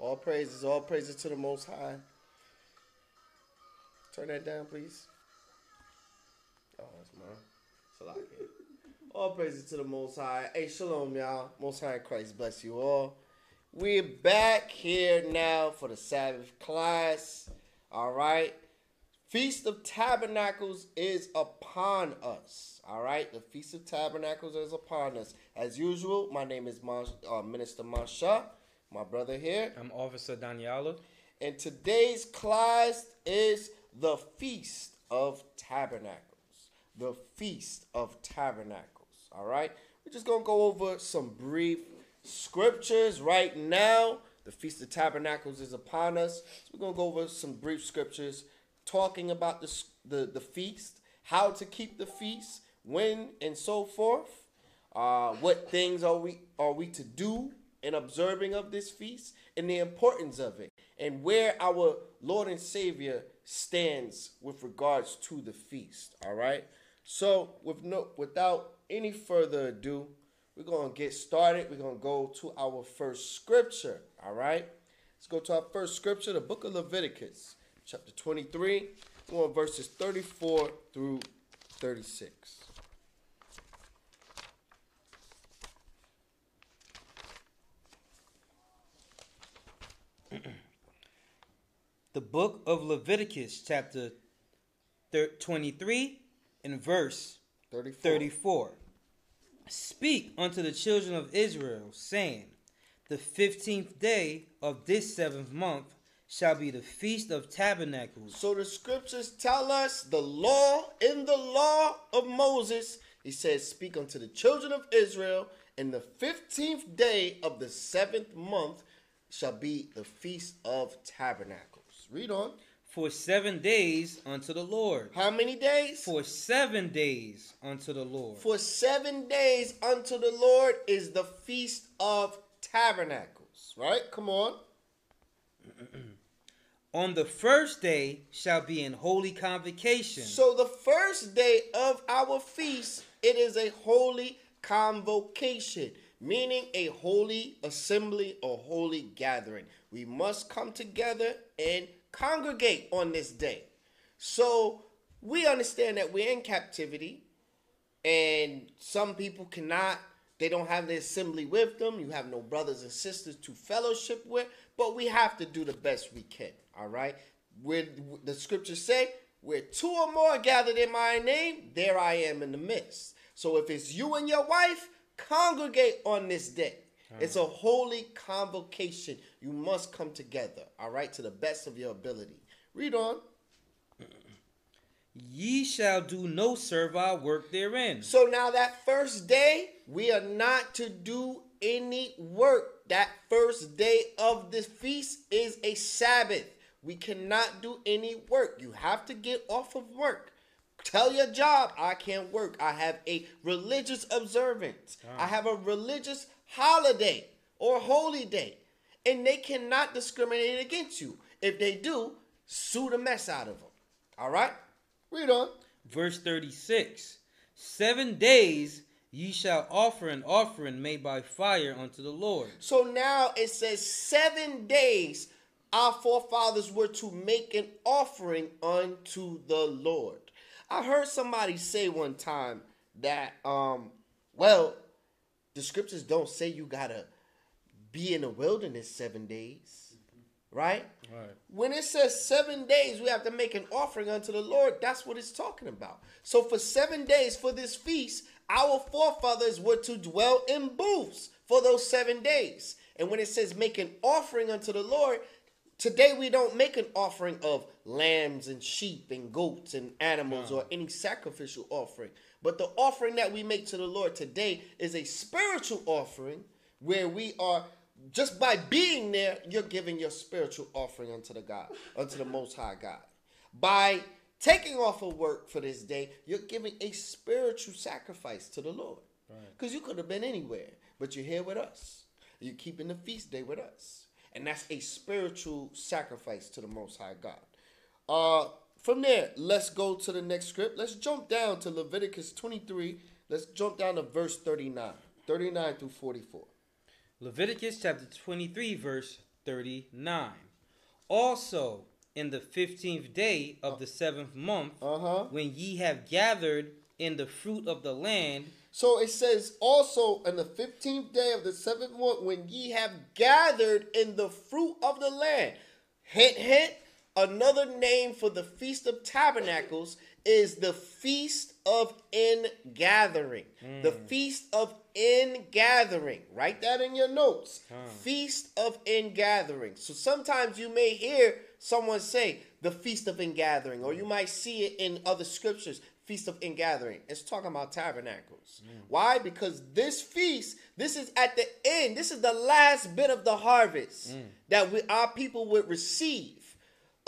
All praises, all praises to the Most High. Turn that down, please. Oh, that's mine. Salakia. All praises to the Most High. Hey, shalom, y'all. Most High Christ bless you all. We're back here now for the Sabbath class. All right. Feast of Tabernacles is upon us. All right. The Feast of Tabernacles is upon us. As usual, my name is Mon- uh, Minister Masha, my brother here. I'm Officer Daniela. And today's class is the Feast of Tabernacles. The Feast of Tabernacles. All right. We're just going to go over some brief scriptures right now. The Feast of Tabernacles is upon us. So we're going to go over some brief scriptures talking about the, the, the feast, how to keep the feast, when, and so forth. Uh, what things are we are we to do in observing of this feast and the importance of it and where our Lord and Savior stands with regards to the feast. All right. So with no without any further ado, we're gonna get started. We're gonna go to our first scripture. All right. Let's go to our first scripture, the book of Leviticus, chapter 23, we're on verses 34 through 36. The book of Leviticus, chapter 23, and verse 34. 34. Speak unto the children of Israel, saying, The fifteenth day of this seventh month shall be the feast of tabernacles. So the scriptures tell us the law in the law of Moses. He says, Speak unto the children of Israel, and the fifteenth day of the seventh month shall be the feast of tabernacles. Read on. For seven days unto the Lord. How many days? For seven days unto the Lord. For seven days unto the Lord is the feast of tabernacles. Right? Come on. On the first day shall be an holy convocation. So the first day of our feast, it is a holy convocation, meaning a holy assembly or holy gathering. We must come together and congregate on this day. So we understand that we're in captivity and some people cannot they don't have the assembly with them you have no brothers and sisters to fellowship with but we have to do the best we can all right? Where the scriptures say where two or more gathered in my name there i am in the midst. So if it's you and your wife congregate on this day it's a holy convocation you must come together all right to the best of your ability read on Ye shall do no servile work therein. So now that first day, we are not to do any work. That first day of the feast is a Sabbath. We cannot do any work. You have to get off of work. Tell your job, I can't work. I have a religious observance. Ah. I have a religious holiday or holy day. And they cannot discriminate against you. If they do, sue the mess out of them. All right? Read on. Verse 36 Seven days ye shall offer an offering made by fire unto the Lord. So now it says seven days our forefathers were to make an offering unto the Lord. I heard somebody say one time that, um, well, the scriptures don't say you gotta be in the wilderness seven days, right? Right. When it says seven days, we have to make an offering unto the Lord. That's what it's talking about. So for seven days for this feast, our forefathers were to dwell in booths for those seven days. And when it says make an offering unto the Lord, today we don't make an offering of lambs and sheep and goats and animals or any sacrificial offering. But the offering that we make to the Lord today is a spiritual offering where we are just by being there, you're giving your spiritual offering unto the God, unto the Most High God. By taking off of work for this day, you're giving a spiritual sacrifice to the Lord. Because you could have been anywhere, but you're here with us. You're keeping the feast day with us. And that's a spiritual sacrifice to the Most High God. Uh, from there, let's go to the next script. Let's jump down to Leviticus 23. Let's jump down to verse 39. 39 through 44. Leviticus chapter 23, verse 39. Also, in the fifteenth day of the seventh month, Uh huh. when ye have gathered in the fruit of the land, So it says also in the fifteenth day of the seventh month, when ye have gathered in the fruit of the land. Hint, hint. Another name for the feast of tabernacles is the feast of ingathering. The hmm. feast of ingathering. Write that in your notes. Feast of ingathering. So sometimes you may hear someone say the feast of ingathering, or you hmm. might see it in other scriptures. Feast of Ingathering. It's talking about tabernacles. Hmm. Why? Because this feast, this is at the end. This is the last bit of the harvest that we, our people would receive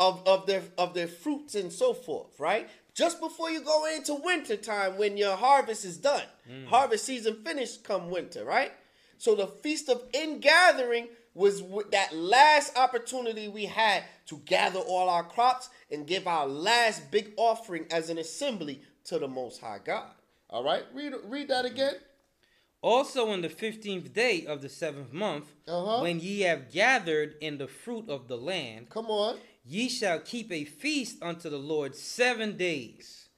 of, of their of their fruits and so forth, right? Just before you go into winter time when your harvest is done. Harvest season finished come winter, right? So the feast of ingathering was that last opportunity we had to gather all our crops and give our last big offering as an assembly to the Most High God. All right, read read that again. also on the fifteenth day of the seventh month, Uh-huh. when ye have gathered in the fruit of the land, Come on. Ye shall keep a feast unto the Lord seven days.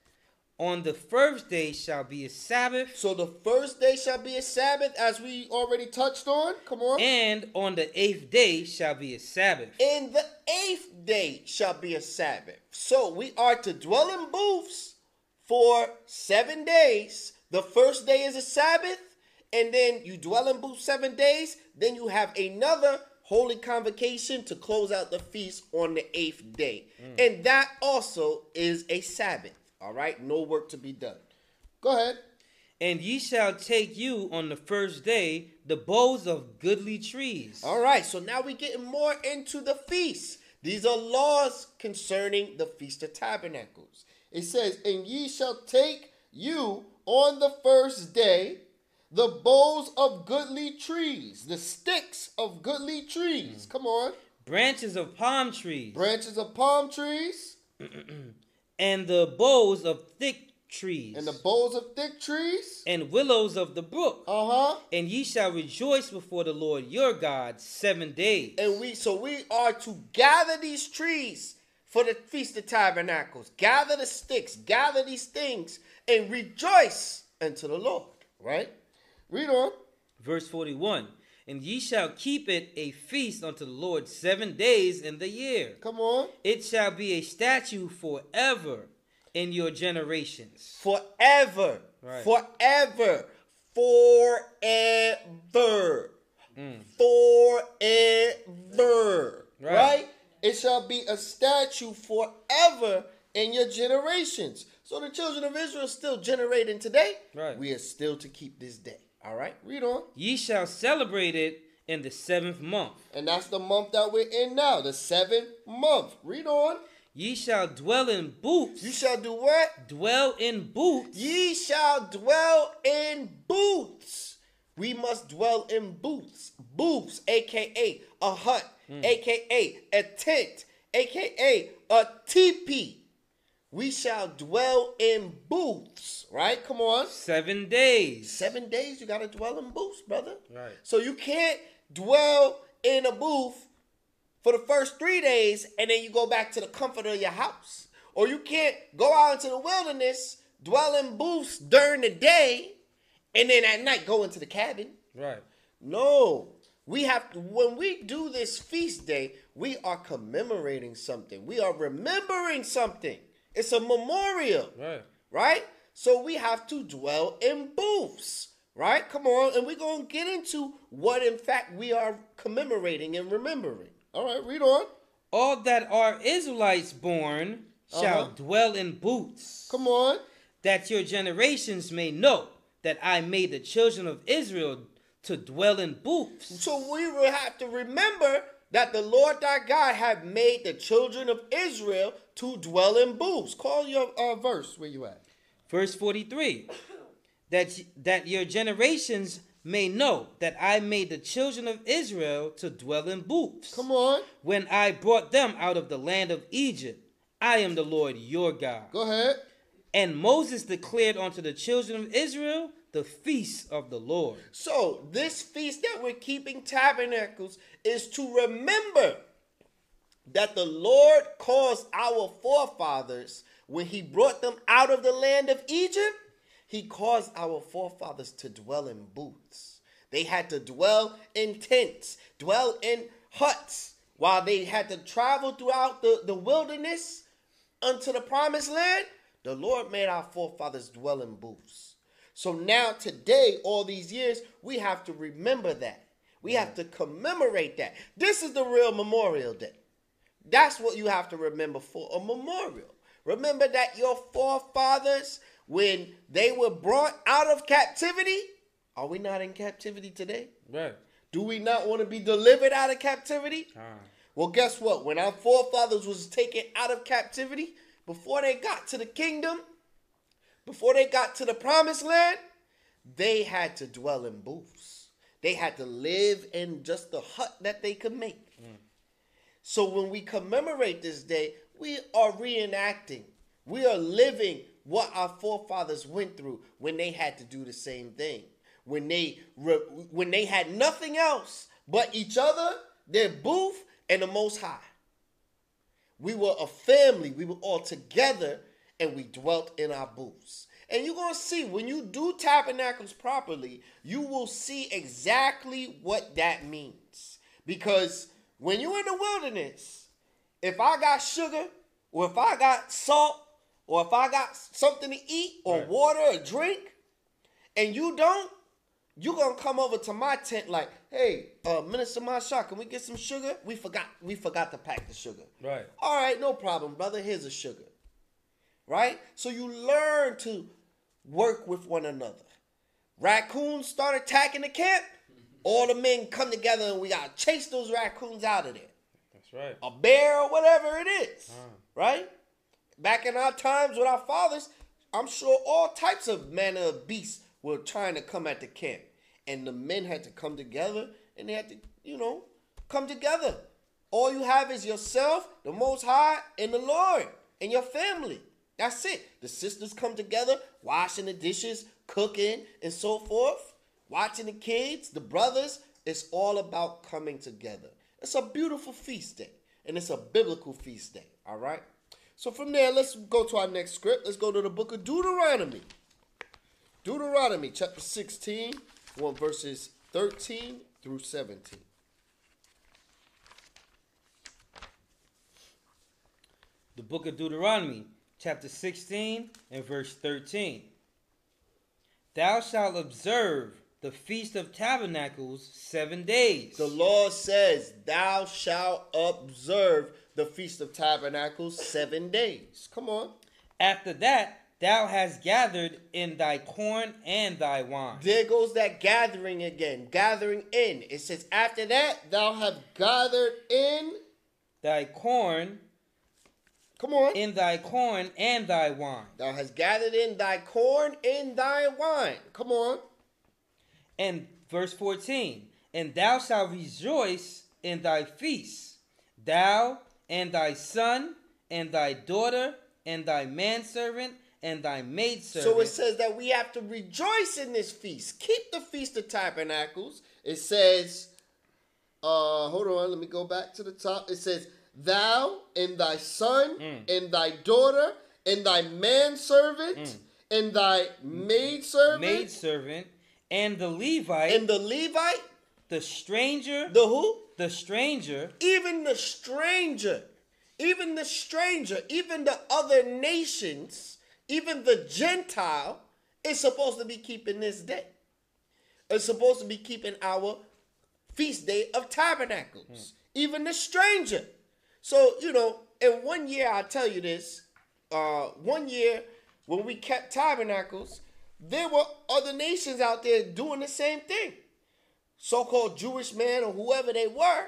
On the first day shall be a Sabbath, So the first day shall be a Sabbath, as we already touched on. Come on. and on the eighth day shall be a Sabbath. In the eighth day shall be a Sabbath. So we are to dwell in booths for seven days. The first day is a Sabbath, and then you dwell in booths seven days. Then you have another holy convocation to close out the feast on the eighth day. Mm. And that also is a Sabbath. All right, no work to be done. Go ahead. And ye shall take you on the first day the boughs of goodly trees. All right, so now we're getting more into the feast. These are laws concerning the Feast of Tabernacles. It says, And ye shall take you on the first day the boughs of goodly trees, the sticks of goodly trees. Come on. branches of palm trees, Branches of palm trees and the boughs of thick trees, and the boughs of thick trees. and willows of the brook. Uh huh. And ye shall rejoice before the Lord your God seven days. And we so we are to gather these trees for the feast of tabernacles. Gather the sticks, gather these things, and rejoice unto the Lord. Right? Read on. Verse 41 And ye shall keep it a feast unto the Lord seven days in the year. Come on. It shall be a statue forever in your generations. Forever. Right. Forever. Forever. Mm. Forever. Right. right? It shall be a statue forever in your generations. So the children of Israel still generating today. Right. We are still to keep this day. All right, read on. Ye shall celebrate it in the seventh month. And that's the month that we're in now, the seventh month. Read on. Ye shall dwell in booths. You shall do what? dwell in booths. Ye shall dwell in booths. We must dwell in booths. Booths, aka a hut, hmm. aka a tent, aka a teepee. We shall dwell in booths, right? Come on. seven days. Seven days you gotta dwell in booths, brother. Right. So you can't dwell in a booth for the first three days and then you go back to the comfort of your house. Or you can't go out into the wilderness, dwell in booths during the day, and then at night go into the cabin. Right. No. We have to, when we do this feast day, we are commemorating something. We are remembering something. It's a memorial Right. right? So we have to dwell in booths, right? Come on, and we're gonna get into what in fact we are commemorating and remembering. All right, read on. All that are Israelites born shall Uh-huh. dwell in booths, Come on. that your generations may know that I made the children of Israel to dwell in booths. So we will have to remember that the Lord thy God had made the children of Israel to dwell in booths. Call your uh, verse where you at. Verse 43 that, that your generations may know that I made the children of Israel to dwell in booths. Come on. When I brought them out of the land of Egypt, I am the Lord your God. Go ahead. And Moses declared unto the children of Israel the feast of the Lord. So, this feast that we're keeping tabernacles is to remember that the Lord caused our forefathers when he brought them out of the land of Egypt, he caused our forefathers to dwell in booths. They had to dwell in tents, dwell in huts, while they had to travel throughout the, the wilderness unto the promised land. The Lord made our forefathers dwell in booths. So now, today, all these years, we have to remember that. We have to commemorate that. This is the real Memorial Day. That's what you have to remember for a memorial. Remember that your forefathers, when they were brought out of captivity, are we not in captivity today? Right. Do we not want to be delivered out of captivity? Ah. Well, guess what? When our forefathers was taken out of captivity, before they got to the kingdom, before they got to the promised land, they had to dwell in booths. They had to live in just the hut that they could make. So when we commemorate this day, we are reenacting. We are living what our forefathers went through when they had to do the same thing. When they when they had nothing else but each other, their booth, and the Most High. We were a family. We were all together, and we dwelt in our booths. And you're gonna see when you do tabernacles properly, you will see exactly what that means. Because when you're in the wilderness, if I got sugar, or if I got salt, or if I got something to eat, or Right. water, or drink, and you don't, you're gonna come over to my tent like, hey, uh, Minister Masha, can we get some sugar? We forgot, we forgot to pack the sugar. Right. All right, no problem, brother. Here's a sugar. Right? So you learn to work with one another. Raccoons start attacking the camp. All the men come together and we gotta chase those raccoons out of there. That's right. A bear or whatever it is. Ah. Right? Back in our times with our fathers, I'm sure all types of manner of beasts were trying to come at the camp. And the men had to come together and they had to, you know, come together. All you have is yourself, the Most High, and the Lord, and your family. That's it. The sisters come together, washing the dishes, cooking, and so forth, watching the kids, the brothers. It's all about coming together. It's a beautiful feast day, and it's a biblical feast day. All right. So from there, let's go to our next script. Let's go to the book of Deuteronomy. Deuteronomy chapter 16, 1 verses 13 through 17. The book of Deuteronomy, chapter 16 and verse 13. Thou shalt observe the feast of tabernacles seven days. The Lord says, Thou shalt observe the Feast of Tabernacles seven days. Come on. After that, thou hast gathered in thy corn and thy wine. There goes that gathering again. Gathering in. It says, After that, thou have gathered in. Thy corn, Come on. in thy corn and thy wine. Thou hast gathered in thy corn and thy wine. Come on. And verse 14, and thou shalt rejoice in thy feasts, thou and thy son and thy daughter and thy manservant and thy maidservant. So it says that we have to rejoice in this feast. Keep the Feast of Tabernacles. It says, uh, hold on, let me go back to the top. It says, Thou and thy son and thy daughter and thy manservant and thy maidservant maidservant and the Levite, and the Levite, the stranger, the who? the stranger, Even the stranger, even the stranger, even the other nations, even the Gentile is supposed to be keeping this day. It's supposed to be keeping our feast day of tabernacles. Even the stranger. So, you know, in one year, I'll tell you this. Uh, one year when we kept tabernacles, there were other nations out there doing the same thing so-called Jewish men or whoever they were,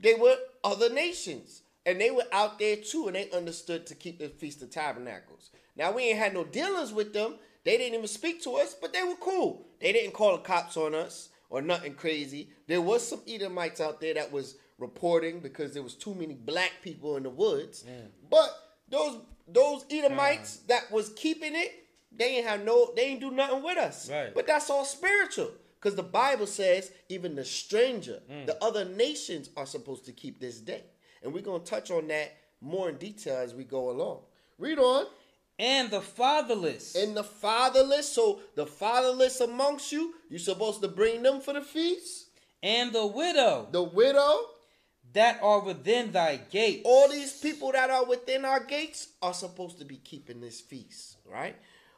they were other nations. And they were out there too, and they understood to keep the Feast of Tabernacles. Now we ain't had no dealings with them. They didn't even speak to us, but they were cool. They didn't call the cops on us or nothing crazy. There was some Edomites out there that was reporting because there was too many black people in the woods. But those those Edomites that was keeping it, they ain't have no, they ain't do nothing with us. Right. But that's all spiritual. Because the Bible says even the stranger, Mm. the other nations are supposed to keep this day. And we're gonna touch on that more in detail as we go along. Read on. And the fatherless. And the fatherless, so the fatherless amongst you, you're supposed to bring them for the feast. and the widow The widow, that are within thy gate. all these people that are within our gates are supposed to be keeping this feast, right?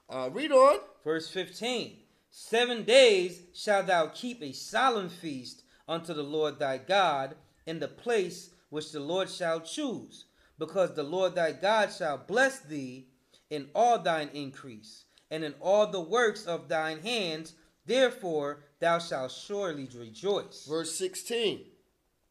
Uh, read on. Verse 15 Seven days shalt thou keep a solemn feast unto the Lord thy God in the place which the Lord shall choose, because the Lord thy God shall bless thee in all thine increase and in all the works of thine hands. Therefore thou shalt surely rejoice. Verse 16.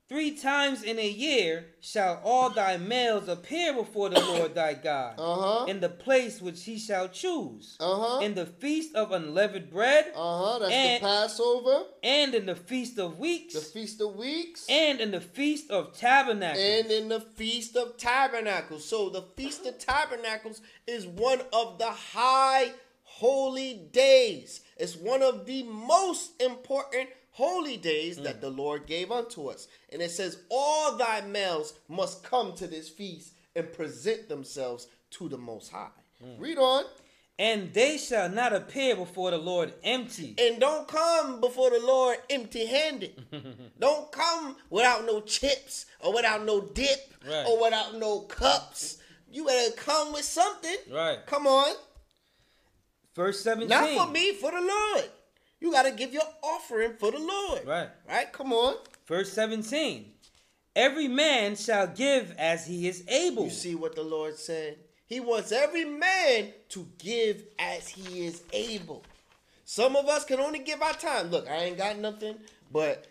Three times in a year shall all thy males appear before the Lord thy God Uh-huh. in the place which he shall choose, Uh-huh. in the feast of unleavened bread, Uh-huh. That's And- the Passover, and in the feast of weeks, the Feast of Weeks, and in the feast of tabernacles. and in the Feast of Tabernacles. So the Feast of Tabernacles is one of the high holy days. It's one of the most important holy days that mm. the Lord gave unto us. And it says, All thy males must come to this feast and present themselves to the Most High. Mm. Read on. and they shall not appear before the Lord empty. And don't come before the Lord empty handed. don't come without no chips or without no dip Right. or without no cups. You better come with something. Right. Come on. Verse 17. Not for me, for the Lord. You got to give your offering for the Lord. Right. Right? Come on. Verse 17. Every man shall give as he is able. You see what the Lord said? He wants every man to give as he is able. Some of us can only give our time. Look, I ain't got nothing, but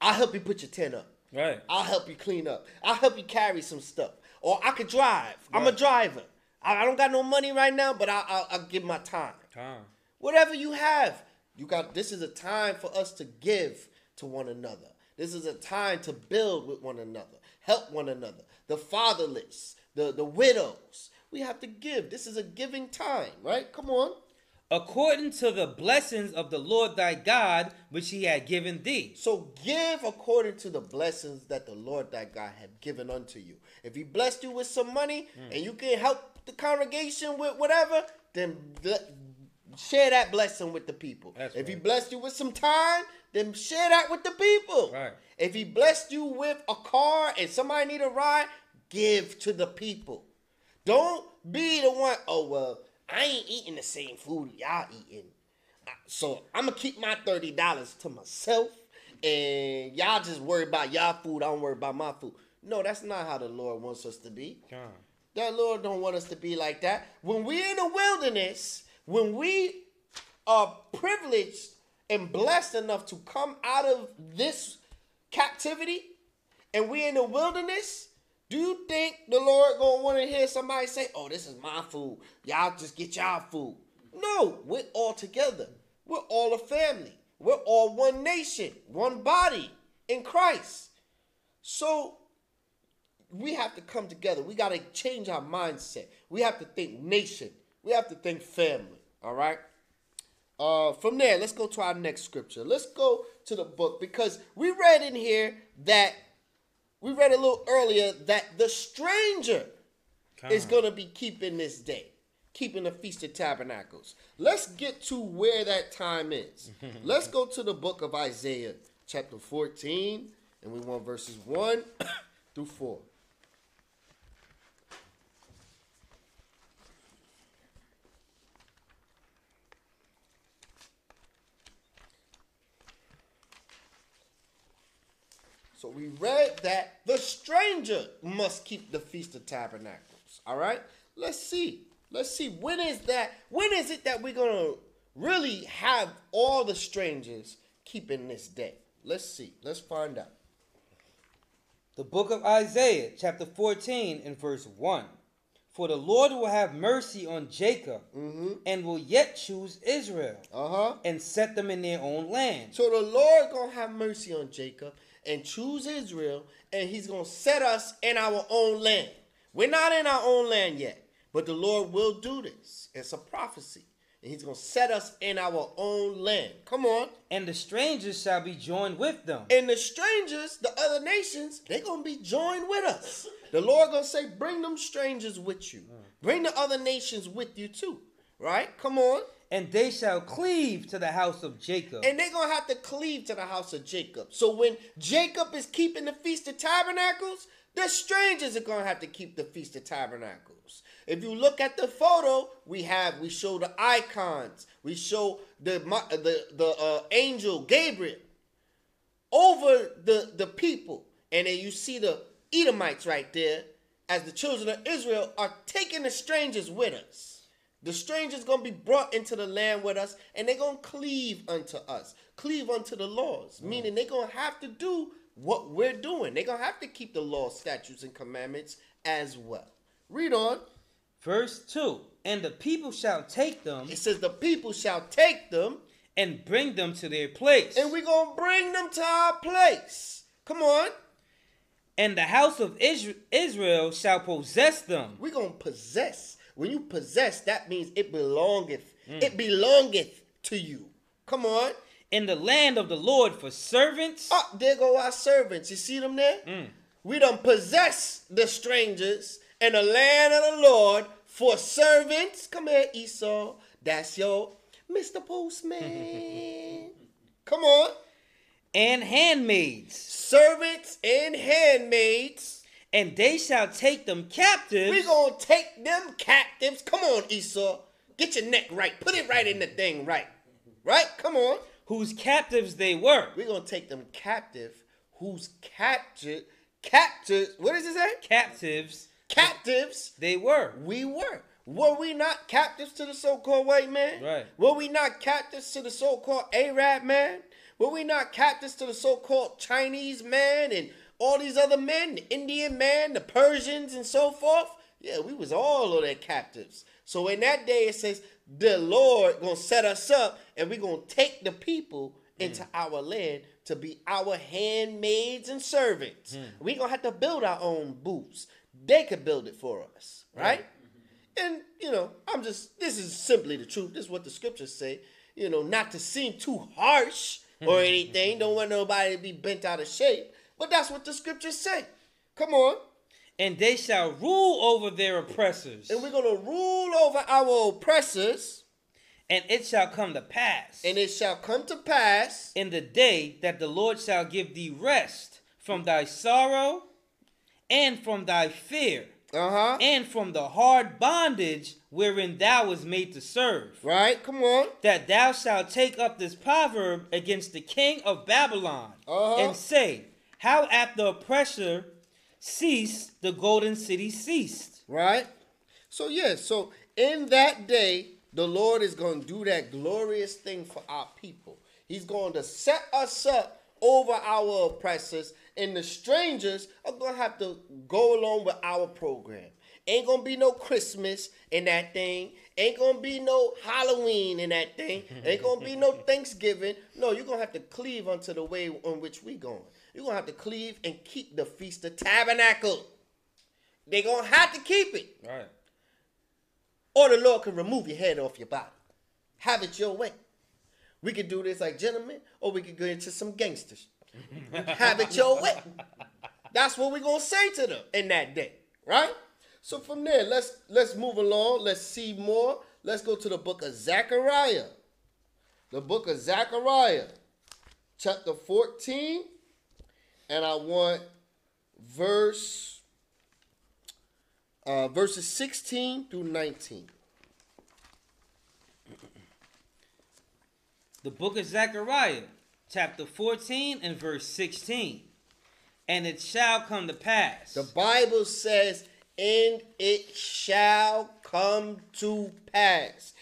I'll help you put your tent up. Right. I'll help you clean up. I'll help you carry some stuff. Or I could drive. I'm a driver. I, don't got no money right now, but I, I, I'll give my time. Time. Whatever you have, you got. This is a time for us to give to one another. This is a time to build with one another, help one another. The fatherless, the the widows. We have to give. This is a giving time, right? Come on. According to the blessings of the Lord thy God, which he had given thee. So give according to the blessings that the Lord thy God had given unto you. If he blessed you with some money hmm. and you can help the congregation with whatever, then share that blessing with the people. That's if he blessed you with some time, then share that with the people. Right. If he blessed you with a car and somebody need a ride, give to the people. Don't be the one, oh well, I ain't eating the same food y'all eating. So I'm gonna keep my thirty dollars to myself, and y'all just worry about y'all food. I don't worry about my food. No, that's not how the Lord wants us to be. Time. That Lord don't want us to be like that. When we're in the wilderness, when we are privileged and blessed enough to come out of this captivity, and we're in the wilderness, do you think the Lord gonna want to hear somebody say, "Oh, this is my food. Y'all just get y'all food"? No, we're all together. We're all a family. We're all one nation, one body in Christ. So we have to come together. We got to change our mindset. We have to think nation. We have to think family. All right. Uh, from there, let's go to our next scripture. Let's go to the book because we read in here that we read a little earlier that the stranger is going to be keeping this day, keeping the Feast of Tabernacles. Let's get to where that time is. Let's go to the book of Isaiah, chapter 14, and we want verses 1 through 4. So we read that the stranger must keep the Feast of Tabernacles. All right? Let's see. Let's see. When is that? When is it that we're going to really have all the strangers keeping this day? Let's see. Let's find out. The book of Isaiah, chapter 14, and verse 1. For the Lord will have mercy on Jacob and will yet choose Israel Uh huh. and set them in their own land. So the Lord going to have mercy on Jacob and choose Israel, and he's going to set us in our own land. We're not in our own land yet, but the Lord will do this. It's a prophecy. And he's going to set us in our own land. Come on. And the strangers shall be joined with them. And the strangers, the other nations, they're going to be joined with us. The Lord going to say, bring them strangers with you. Mm. Bring the other nations with you too. Right? Come on. And they shall cleave to the house of Jacob. And they're going to have to cleave to the house of Jacob. So when Jacob is keeping the Feast of Tabernacles, the strangers are going to have to keep the Feast of Tabernacles. If you look at the photo, we have we show the icons, we show the the the uh, angel Gabriel over the the people, and then you see the Edomites right there as the children of Israel are taking the strangers with us. The strangers gonna be brought into the land with us, and they're gonna cleave unto us, cleave unto the laws, mm. meaning they're gonna have to do what we're doing. They're gonna have to keep the law, statutes, and commandments as well. Read on. Verse 2 And the people shall take them. It says, The people shall take them. And bring them to their place. And we're going to bring them to our place. Come on. And the house of Israel shall possess them. We're going to possess. When you possess, that means it belongeth. Mm. It belongeth to you. Come on. In the land of the Lord for servants. Oh, there go our servants. You see them there? Mm. We don't possess the strangers in the land of the Lord for servants. Come here, Esau. That's your Mr. Postman. Come on. And handmaids. Servants and handmaids. And they shall take them captives. We're going to take them captives. Come on, Esau. Get your neck right. Put it right in the thing right. Right? Come on. Whose captives they were. We're going to take them captive. Whose captured. Captives. What does it say? Captives captives. They were. We were. Were we not captives to the so-called white man? Right. Were we not captives to the so-called Arab man? Were we not captives to the so-called Chinese man and all these other men, the Indian man, the Persians, and so forth? Yeah, we was all of their captives. So in that day, it says the Lord gonna set us up, and we gonna take the people into mm. our land to be our handmaids and servants. Mm. we gonna have to build our own booths. They could build it for us, right? Mm-hmm. And you know, I'm just this is simply the truth. This is what the scriptures say. You know, not to seem too harsh or anything. Don't want nobody to be bent out of shape. But that's what the scriptures say. Come on. And they shall rule over their oppressors. And we're gonna rule over our oppressors. And it shall come to pass. And it shall come to pass. In the day that the Lord shall give thee rest from thy sorrow and from thy fear, uh-huh. and from the hard bondage wherein thou was made to serve. Right, come on. That thou shalt take up this proverb against the king of Babylon, uh-huh. and say, How at the oppressor ceased, the golden city ceased. Right? So, yes, yeah, so in that day, the Lord is going to do that glorious thing for our people. He's going to set us up over our oppressors and the strangers are gonna have to go along with our program. Ain't gonna be no Christmas in that thing. Ain't gonna be no Halloween in that thing. Ain't gonna be no Thanksgiving. No, you're gonna have to cleave unto the way on which we going. You're gonna have to cleave and keep the Feast of Tabernacle. They're gonna have to keep it. Right. Or the Lord can remove your head off your body. Have it your way. We could do this like gentlemen, or we could go into some gangsters. Have it your way. That's what we're gonna say to them in that day, right? So from there, let's let's move along. Let's see more. Let's go to the book of Zechariah. The book of Zechariah, chapter 14, and I want verse uh, verses 16 through 19. The book of Zechariah, chapter 14 and verse 16. And it shall come to pass. The Bible says, and it shall come to pass.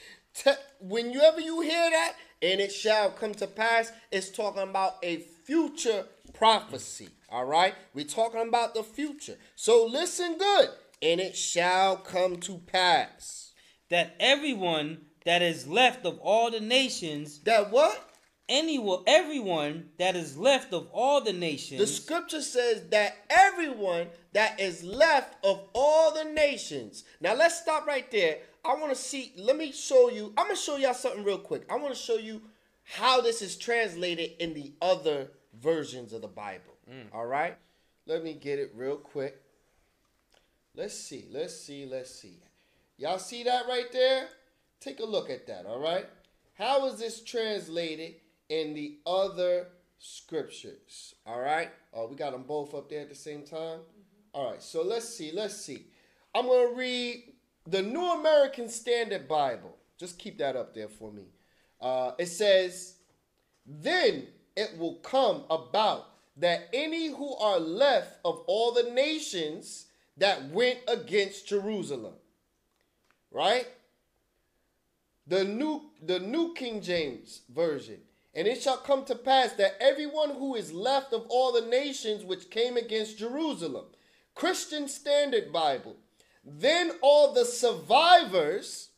whenever you hear that, and it shall come to pass, it's talking about a future prophecy. All right? We're talking about the future. So listen good. And it shall come to pass. That everyone that is left of all the nations. That what? anyone, everyone that is left of all the nations. The scripture says that everyone that is left of all the nations. Now let's stop right there. I want to see, let me show you, I'm going to show y'all something real quick. I want to show you how this is translated in the other versions of the Bible. All right? Let me get it real quick. Let's see, let's see, let's see. Y'all see that right there? Take a look at that, all right? How is this translated in the other scriptures? All right? Oh, we got them both up there at the same time? All right, so let's see, let's see. I'm going to read the New American Standard Bible. Just keep that up there for me. Uh, it says, Then it will come about that any who are left of all the nations that went against Jerusalem, right? The new the new King James version. And it shall come to pass that everyone who is left of all the nations which came against Jerusalem, Christian Standard Bible, then all the survivors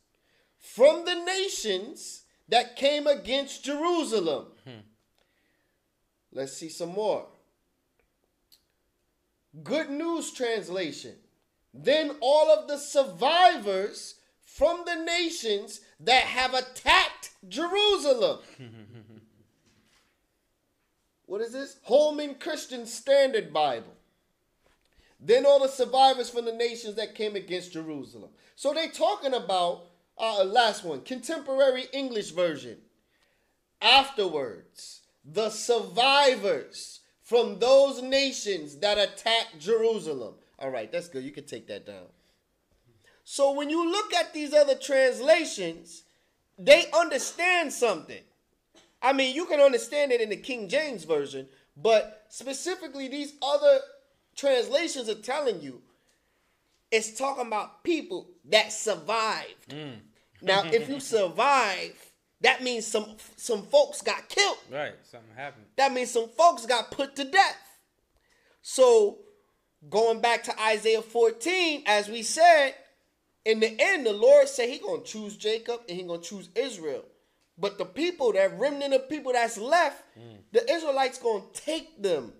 from the nations that came against Jerusalem. Let's see some more. Good News Translation. Then all of the survivors from the nations that have attacked Jerusalem. what is this? Holman Christian Standard Bible. Then all the survivors from the nations that came against Jerusalem. So they're talking about uh, last one, contemporary English version. Afterwards, the survivors from those nations that attacked Jerusalem. All right, that's good. You can take that down. So when you look at these other translations, they understand something. I mean, you can understand it in the King James version, but specifically these other translations are telling you it's talking about people that survived. Mm. Now, if you survive, that means some some folks got killed. right, something happened. That means some folks got put to death. So, going back to Isaiah 14, as we said, in the end, the Lord said He gonna choose Jacob and He gonna choose Israel. But the people, that remnant of people that's left, hmm. the Israelites gonna take them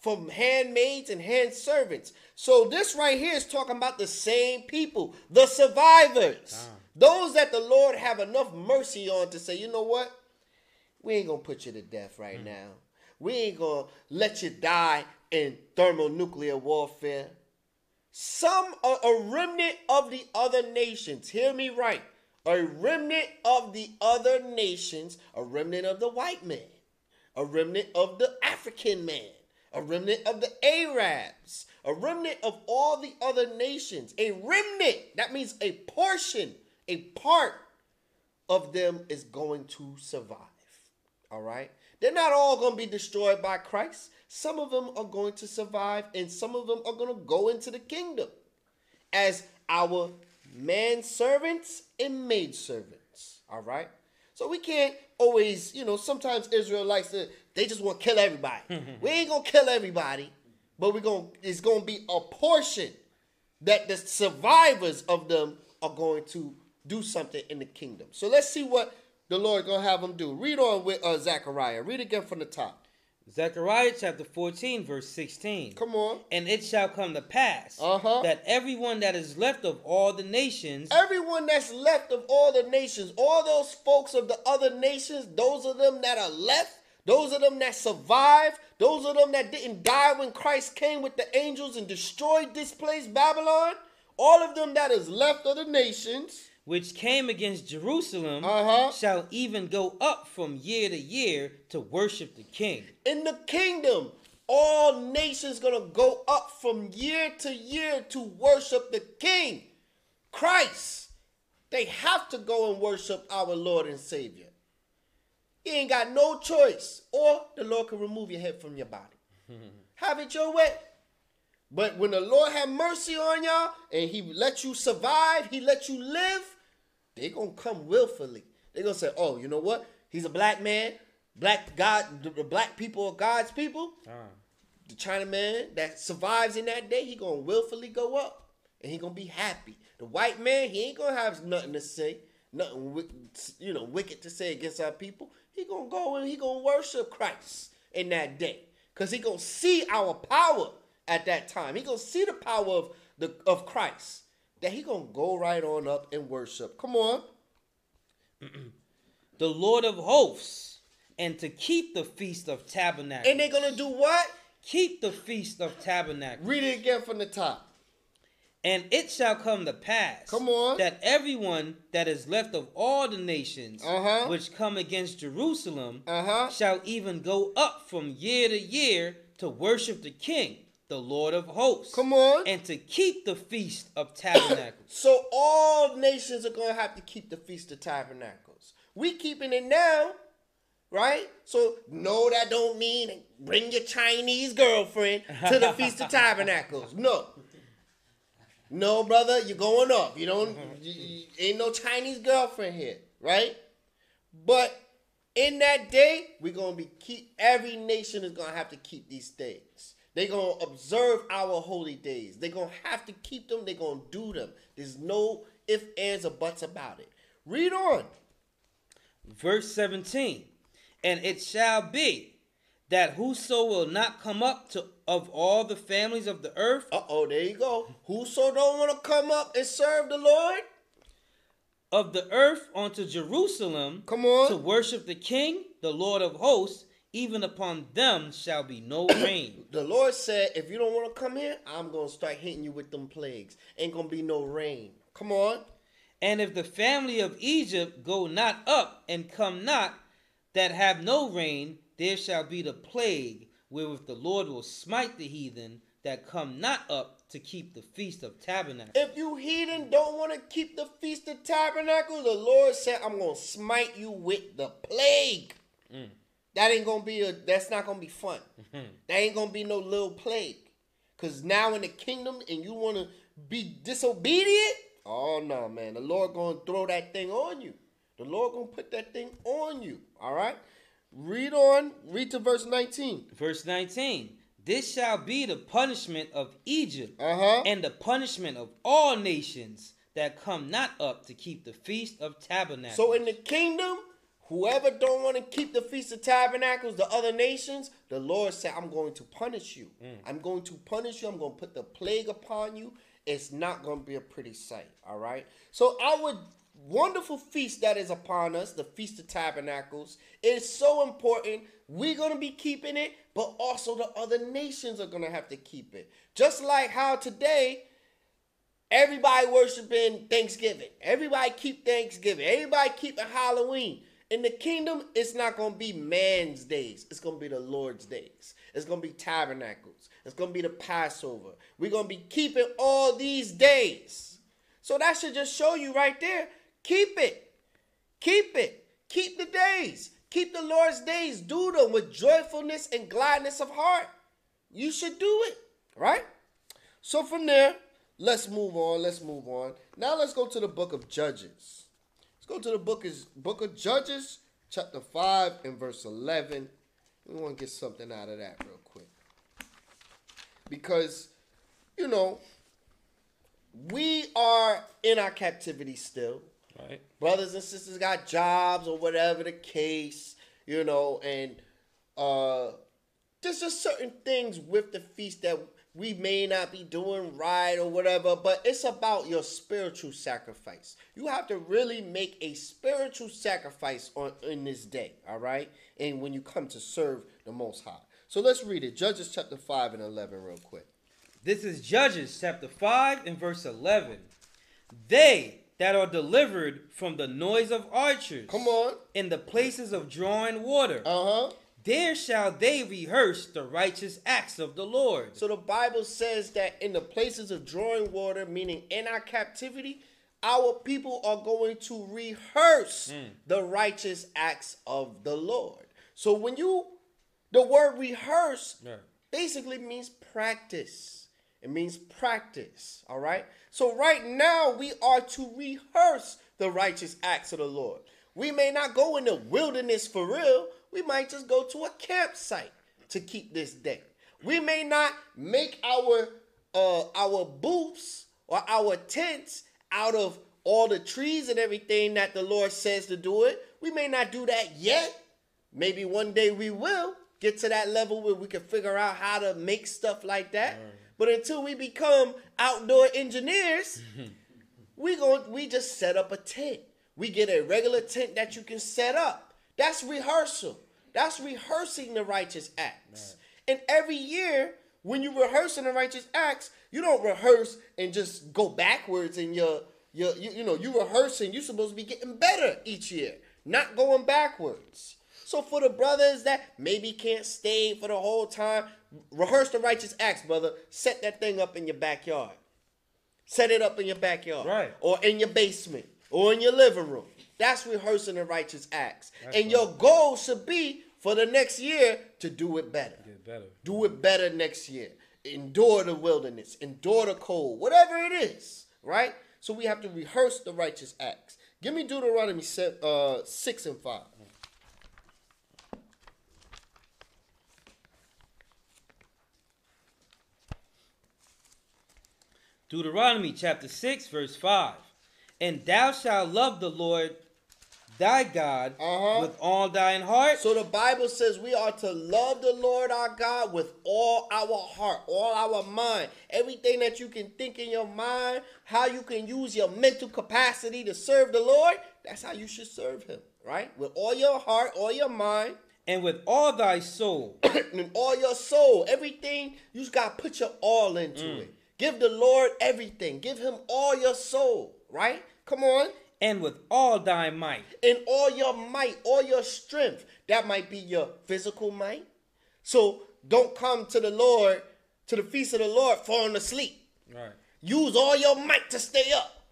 from handmaids and hand servants. So this right here is talking about the same people, the survivors. Those that the Lord have enough mercy on to say, you know what? We ain't gonna put you to death right hmm. now. We ain't gonna let you die in thermonuclear warfare. Some a, a remnant of the other nations, hear me right. A remnant of the other nations, a remnant of the white man, a remnant of the African man, a remnant of the Arabs, a remnant of all the other nations. A remnant, that means a portion, a part of them is going to survive. All right? They're not all going to be destroyed by Christ. Some of them are going to survive, and some of them are going to go into the kingdom as our manservants and maidservants. All right? So we can't always, you know, sometimes Israel likes to, uh, they just want to kill everybody. we ain't going to kill everybody, but we're going to, it's going to be a portion that the survivors of them are going to do something in the kingdom. So let's see what the Lord going to have them do. Read on with uh, Zechariah. Read again from the top. Zechariah chapter 14, verse 16. Come on. And it shall come to pass Uh-huh. that everyone that is left of all the nations Everyone that's left of all the nations, all those folks of the other nations, those of them that are left, those of them that survived, those of them that didn't die when Christ came with the angels and destroyed this place, Babylon, all of them that is left of the nations, which came against Jerusalem Uh-huh. shall even go up from year to year to worship the king. in the kingdom, all nations gonna go up from year to year to worship the King, Christ. They have to go and worship our Lord and Savior. You ain't got no choice, or the Lord can remove your head from your body. have it your way. But when the Lord have mercy on y'all and He let you survive, He let you live, they gonna come willfully. They gonna say, "Oh, you know what? He's a black man. Black God, the, the black people are God's people. Uh. The China man that survives in that day, he gonna willfully go up, and he gonna be happy. The white man, he ain't gonna have nothing to say. nothing you know wicked to say against our people, he gonna go and he gonna worship Christ in that day, cause he gonna see our power at that time. He gonna see the power of the of Christ. That he gonna go right on up and worship. Come on. the Lord of hosts, and to keep the feast of tabernacles. And they gonna do what? keep the feast of tabernacles. Read it again from the top. And it shall come to pass Come on. that everyone that is left of all the nations Uh-huh. which come against Jerusalem Uh-huh. shall even go up from year to year to worship the King, the Lord of hosts. Come on. And to keep the feast of tabernacles. So all nations are gonna have to keep the Feast of Tabernacles. We keeping it now, right? So no, that don't mean bring your Chinese girlfriend to the Feast of Tabernacles. No. No, brother, you're going up. You don't mm-hmm. you, you- ain't no Chinese girlfriend here, right? But in that day, we're gonna be keep every nation is gonna have to keep these things. They're gonna observe our holy days. They're gonna have to keep them, they're gonna do them. There's no if, ands, or buts about it. Read on. Verse 17. And it shall be that whoso will not come up to of all the families of the earth Uh-oh, there you go. Whoso don't want to come up and serve the Lord, of the earth unto Jerusalem Come on. to worship the King, the Lord of hosts, even upon them shall be no rain. the Lord said, if you don't want to come here, I'm gonna start hitting you with them plagues. Ain't gonna be no rain. Come on. And if the family of Egypt go not up and come not, that have no rain, there shall be the plague wherewith the Lord will smite the heathen that come not up to keep the feast of tabernacles. If you heathen don't want to keep the Feast of Tabernacles, the Lord said, I'm going to smite you with the plague. Mm. That ain't to be a, that's not to be fun. That ain't to be no little plague. Because now in the kingdom and you want to be disobedient, oh no, man. The Lord to throw that thing on you. The Lord to put that thing on you. All right? Read on. Read to verse 19. Verse 19 This shall be the punishment of Egypt Uh-huh. and the punishment of all nations that come not up to keep the feast of tabernacles. So in the kingdom, whoever don't want to keep the Feast of Tabernacles, the other nations, the Lord said, I'm going to punish you. Mm. I'm going to punish you. I'm going to put the plague upon you. It's not going to be a pretty sight. All right. So our wonderful feast that is upon us, the Feast of Tabernacles, is so important. We're going to be keeping it, but also the other nations are going to have to keep it. Just like how today Everybody worshiping Thanksgiving. Everybody keep Thanksgiving. Everybody keeping Halloween. In the kingdom, it's not going to be man's days. It's going to be the Lord's days. It's going to be tabernacles. It's going to be the Passover. We're going to be keeping all these days. So that should just show you right there. Keep it. Keep it. Keep the days. Keep the Lord's days. Do them with joyfulness and gladness of heart. You should do it, right? So from there, let's move on. Let's move on. Now let's go to the book of Judges. Let's go to the book is book of Judges, chapter 5 and verse 11. We want to get something out of that real quick. Because, you know, we are in our captivity still right? brothers and sisters got jobs or whatever the case, you know, and uh there's just certain things with the feast that we may not be doing right or whatever, but it's about your spiritual sacrifice. You have to really make a spiritual sacrifice on in this day, all right? And when you come to serve the most high. So let's read it. Judges chapter 5 and 11 real quick. This is Judges chapter 5 and verse 11. They that are delivered from the noise of archers Come on. in the places of drawing water, Uh-huh. There shall they rehearse the righteous acts of the Lord. So the Bible says that in the places of drawing water, meaning in our captivity, our people are going to rehearse hmm. the righteous acts of the Lord. So when you, the word rehearse Yeah. basically means practice. It means practice, all right? So right now we are to rehearse the righteous acts of the Lord. We may not go in the wilderness for real. We might just go to a campsite to keep this day. We may not make our uh our booths or our tents out of all the trees and everything that the Lord says to do it. We may not do that yet. Maybe one day we will get to that level where we can figure out how to make stuff like that. But until we become outdoor engineers, we going we just set up a tent. We get a regular tent that you can set up. That's rehearsal. That's rehearsing the righteous acts. And every year, when you rehearsing the righteous acts, you don't rehearse and just go backwards in your your you, you know, you rehearsing, you're supposed to be getting better each year, not going backwards. So for the brothers that maybe can't stay for the whole time, rehearse the righteous acts, brother. Set that thing up in your backyard. Set it up in your backyard. Right. Or in your basement. Or in your living room. That's rehearsing the righteous acts. That's and right. your goal should be for the next year to do it better. Get better. Do it better next year. Endure the wilderness. Endure the cold. Whatever it is. Right? So we have to rehearse the righteous acts. Give me Deuteronomy uh, 6 and 5. Deuteronomy chapter 6, verse 5. And thou shalt love the Lord thy God Uh-huh. with all thine heart, So the Bible says we are to love the Lord our God with all our heart, all our mind, everything that you can think in your mind, how you can use your mental capacity to serve the Lord. That's how you should serve Him, right? With all your heart, all your mind, and with all thy soul. and all your soul, everything you just got to put your all into it. Give the Lord everything. Give Him all your soul, right? Come on. And with all thy might. in all your might, all your strength. That might be your physical might. So don't come to the Lord, to the feast of the Lord, falling asleep. Right. Use all your might to stay up.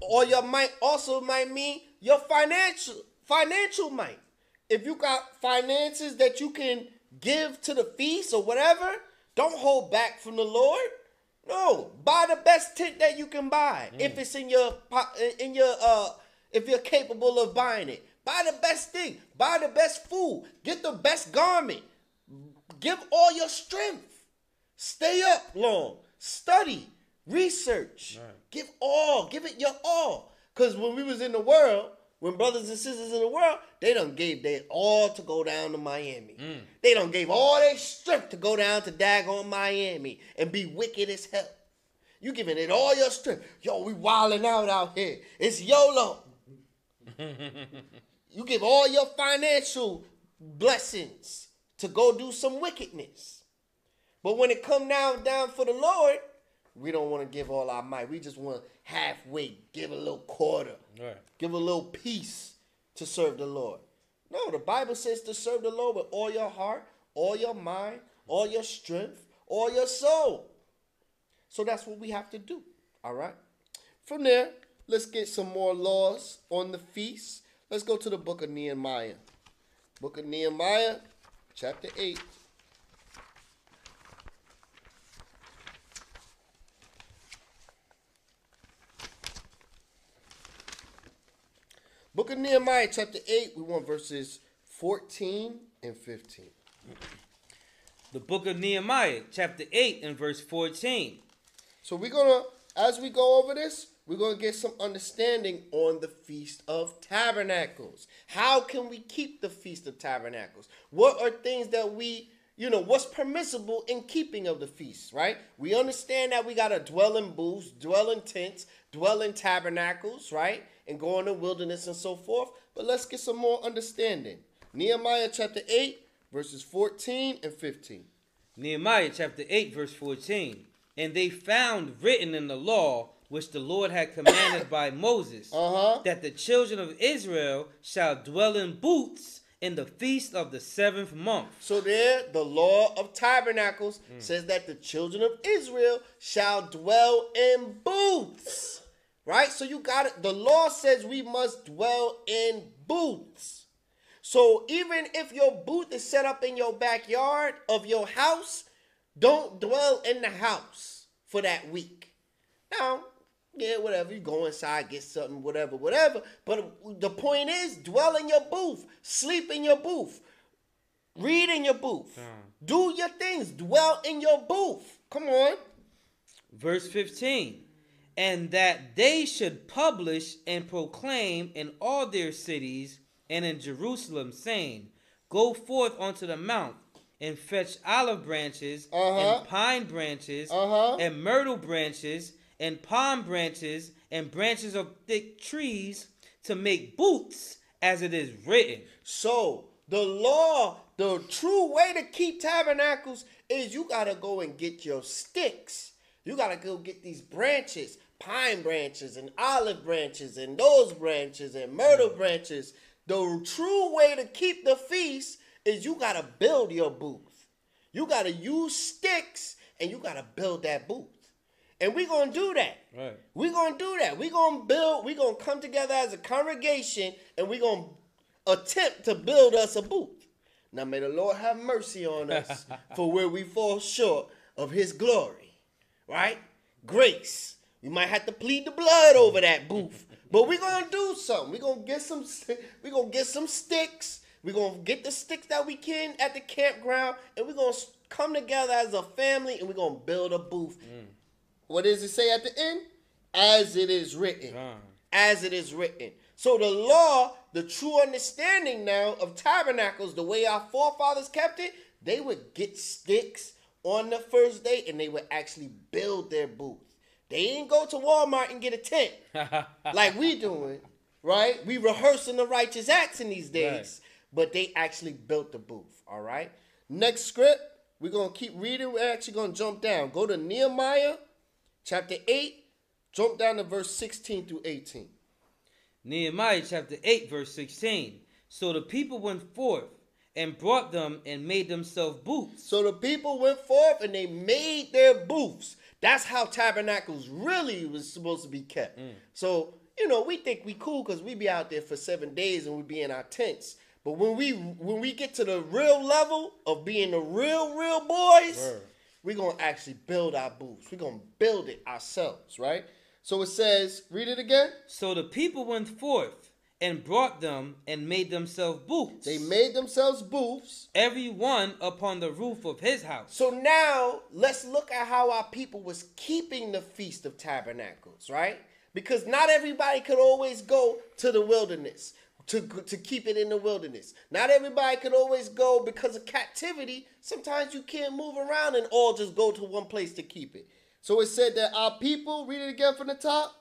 All your might also might mean your financial financial might. If you got finances that you can give to the feast or whatever, don't hold back from the Lord. No, buy the best tent that you can buy. If it's in your in your uh if you're capable of buying it. Buy the best thing. Buy the best food. Get the best garment. Give all your strength. Stay up long. Study. Research. Right. Give all. Give it your all. Because when we was in the world, when brothers and sisters in the world, they done gave their all to go down to Miami. Mm. They done gave all their strength to go down to daggone Miami and be wicked as hell. You giving it all your strength. Yo, we wilding out out here. It's YOLO. you give all your financial blessings to go do some wickedness. But when it come down down for the Lord, we don't want to give all our might. We just want to halfway give a little quarter, Right. give a little piece to serve the Lord. No, the Bible says to serve the Lord with all your heart, all your mind, all your strength, all your soul. So that's what we have to do. All right. From there, let's get some more laws on the feast. Let's go to the book of Nehemiah. Book of Nehemiah, chapter 8. Book of Nehemiah, chapter 8, we want verses 14 and 15. The book of Nehemiah, chapter 8 and verse 14. So we're gonna, as we go over this, we're gonna get some understanding on the Feast of Tabernacles. How can we keep the Feast of Tabernacles? What are things that we, you know, what's permissible in keeping of the feast, right? We understand that we gotta dwell in booths, dwell in tents, dwell in tabernacles, right? And go in the wilderness and so forth. But let's get some more understanding. Nehemiah chapter 8, verses 14 and 15. Nehemiah chapter 8, verse 14. And they found written in the law which the Lord had commanded by Moses, Uh-huh. that the children of Israel shall dwell in booths in the feast of the seventh month. So there, the law of tabernacles says that the children of Israel shall dwell in booths. Right? So you got it. The law says we must dwell in booths. So even if your booth is set up in your backyard of your house, don't dwell in the house for that week. Now, yeah, whatever. You go inside, get something, whatever, whatever. But the point is, dwell in your booth, sleep in your booth, read in your booth, hmm. do your things, dwell in your booth. Come on. Verse 15. And that they should publish and proclaim in all their cities and in Jerusalem, saying, Go forth unto the mount and fetch olive branches Uh-huh. and pine branches Uh-huh. and myrtle branches and palm branches and branches of thick trees to make boots, as it is written. So the law, the true way to keep tabernacles is you gotta go and get your sticks. You gotta go get these branches, pine branches and olive branches and those branches and myrtle mm. branches. The true way to keep the feast is you gotta build your booth. You gotta use sticks and you gotta build that booth. And we're gonna do that. Right. We're gonna do that. We're gonna build, we're gonna come together as a congregation and we're gonna attempt to build us a booth. Now may the Lord have mercy on us for where we fall short of his glory. Right? Grace. We might have to plead the blood over mm. that booth. But we're gonna do something. We're gonna get some we're gonna get some sticks. We're gonna get the sticks that we can at the campground, and we're gonna come together as a family and we're gonna build a booth. Mm. What does it say at the end? As it is written. As it is written. So the law, the true understanding now of tabernacles, the way our forefathers kept it, they would get sticks on the first day and they would actually build their booth. They didn't go to Walmart and get a tent like we doing, right? We rehearsing the righteous acts in these days, Right. but they actually built the booth. All right. Next script, we're gonna keep reading. We're actually gonna jump down. Go to Nehemiah, chapter eight. Jump down to verse sixteen through eighteen. Nehemiah chapter 8, verse 16. So the people went forth and brought them and made themselves booths. So the people went forth and they made their booths. That's how tabernacles really was supposed to be kept. Mm. So you know, we think we cool because we be out there for seven days and we be in our tents. But when we when we get to the real level of being the real real boys, Word. we're gonna actually build our booths. We're gonna build it ourselves, right? So it says, read it again. So the people went forth and brought them and made themselves booths. They made themselves booths. every one upon the roof of his house. So now let's look at how our people was keeping the feast of tabernacles, right? Because not everybody could always go to the wilderness to to keep it in the wilderness. Not everybody could always go because of captivity. Sometimes you can't move around and all just go to one place to keep it. So it said that our people, read it again from the top.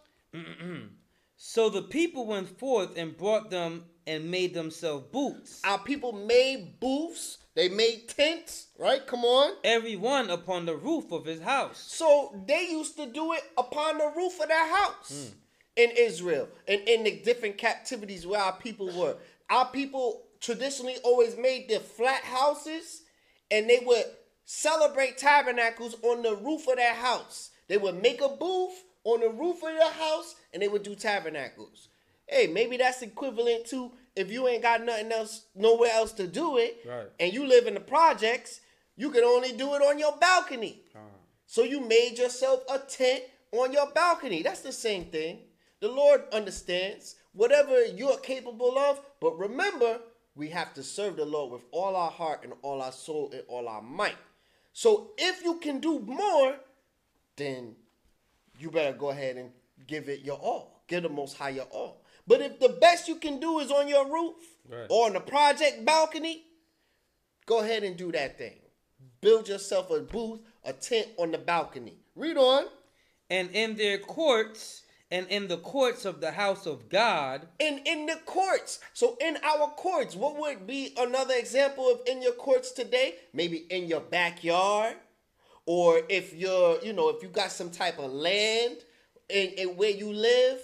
So the people went forth and brought them and made themselves booths, Our people made booths, they made tents, right? Come on. every one upon the roof of his house. So they used to do it upon the roof of their house hmm. in Israel and in the different captivities where our people were. Our people traditionally always made their flat houses and they would celebrate tabernacles on the roof of their house. They would make a booth on the roof of their house and they would do tabernacles. Hey, maybe that's equivalent to if you ain't got nothing else, nowhere else to do it, Right. and you live in the projects, you can only do it on your balcony. So you made yourself a tent on your balcony. That's the same thing. The Lord understands whatever you're capable of, but remember, we have to serve the Lord with all our heart and all our soul and all our might. So if you can do more, then you better go ahead and give it your all. Give the most high your all. But if the best you can do is on your roof Right. or on the project balcony, go ahead and do that thing. Build yourself a booth, a tent on the balcony. Read on. And in their courts and in the courts of the house of God, And in the courts. So in our courts, what would be another example of in your courts today? Maybe in your backyard. Or if you're, you know, if you got some type of land in, in where you live,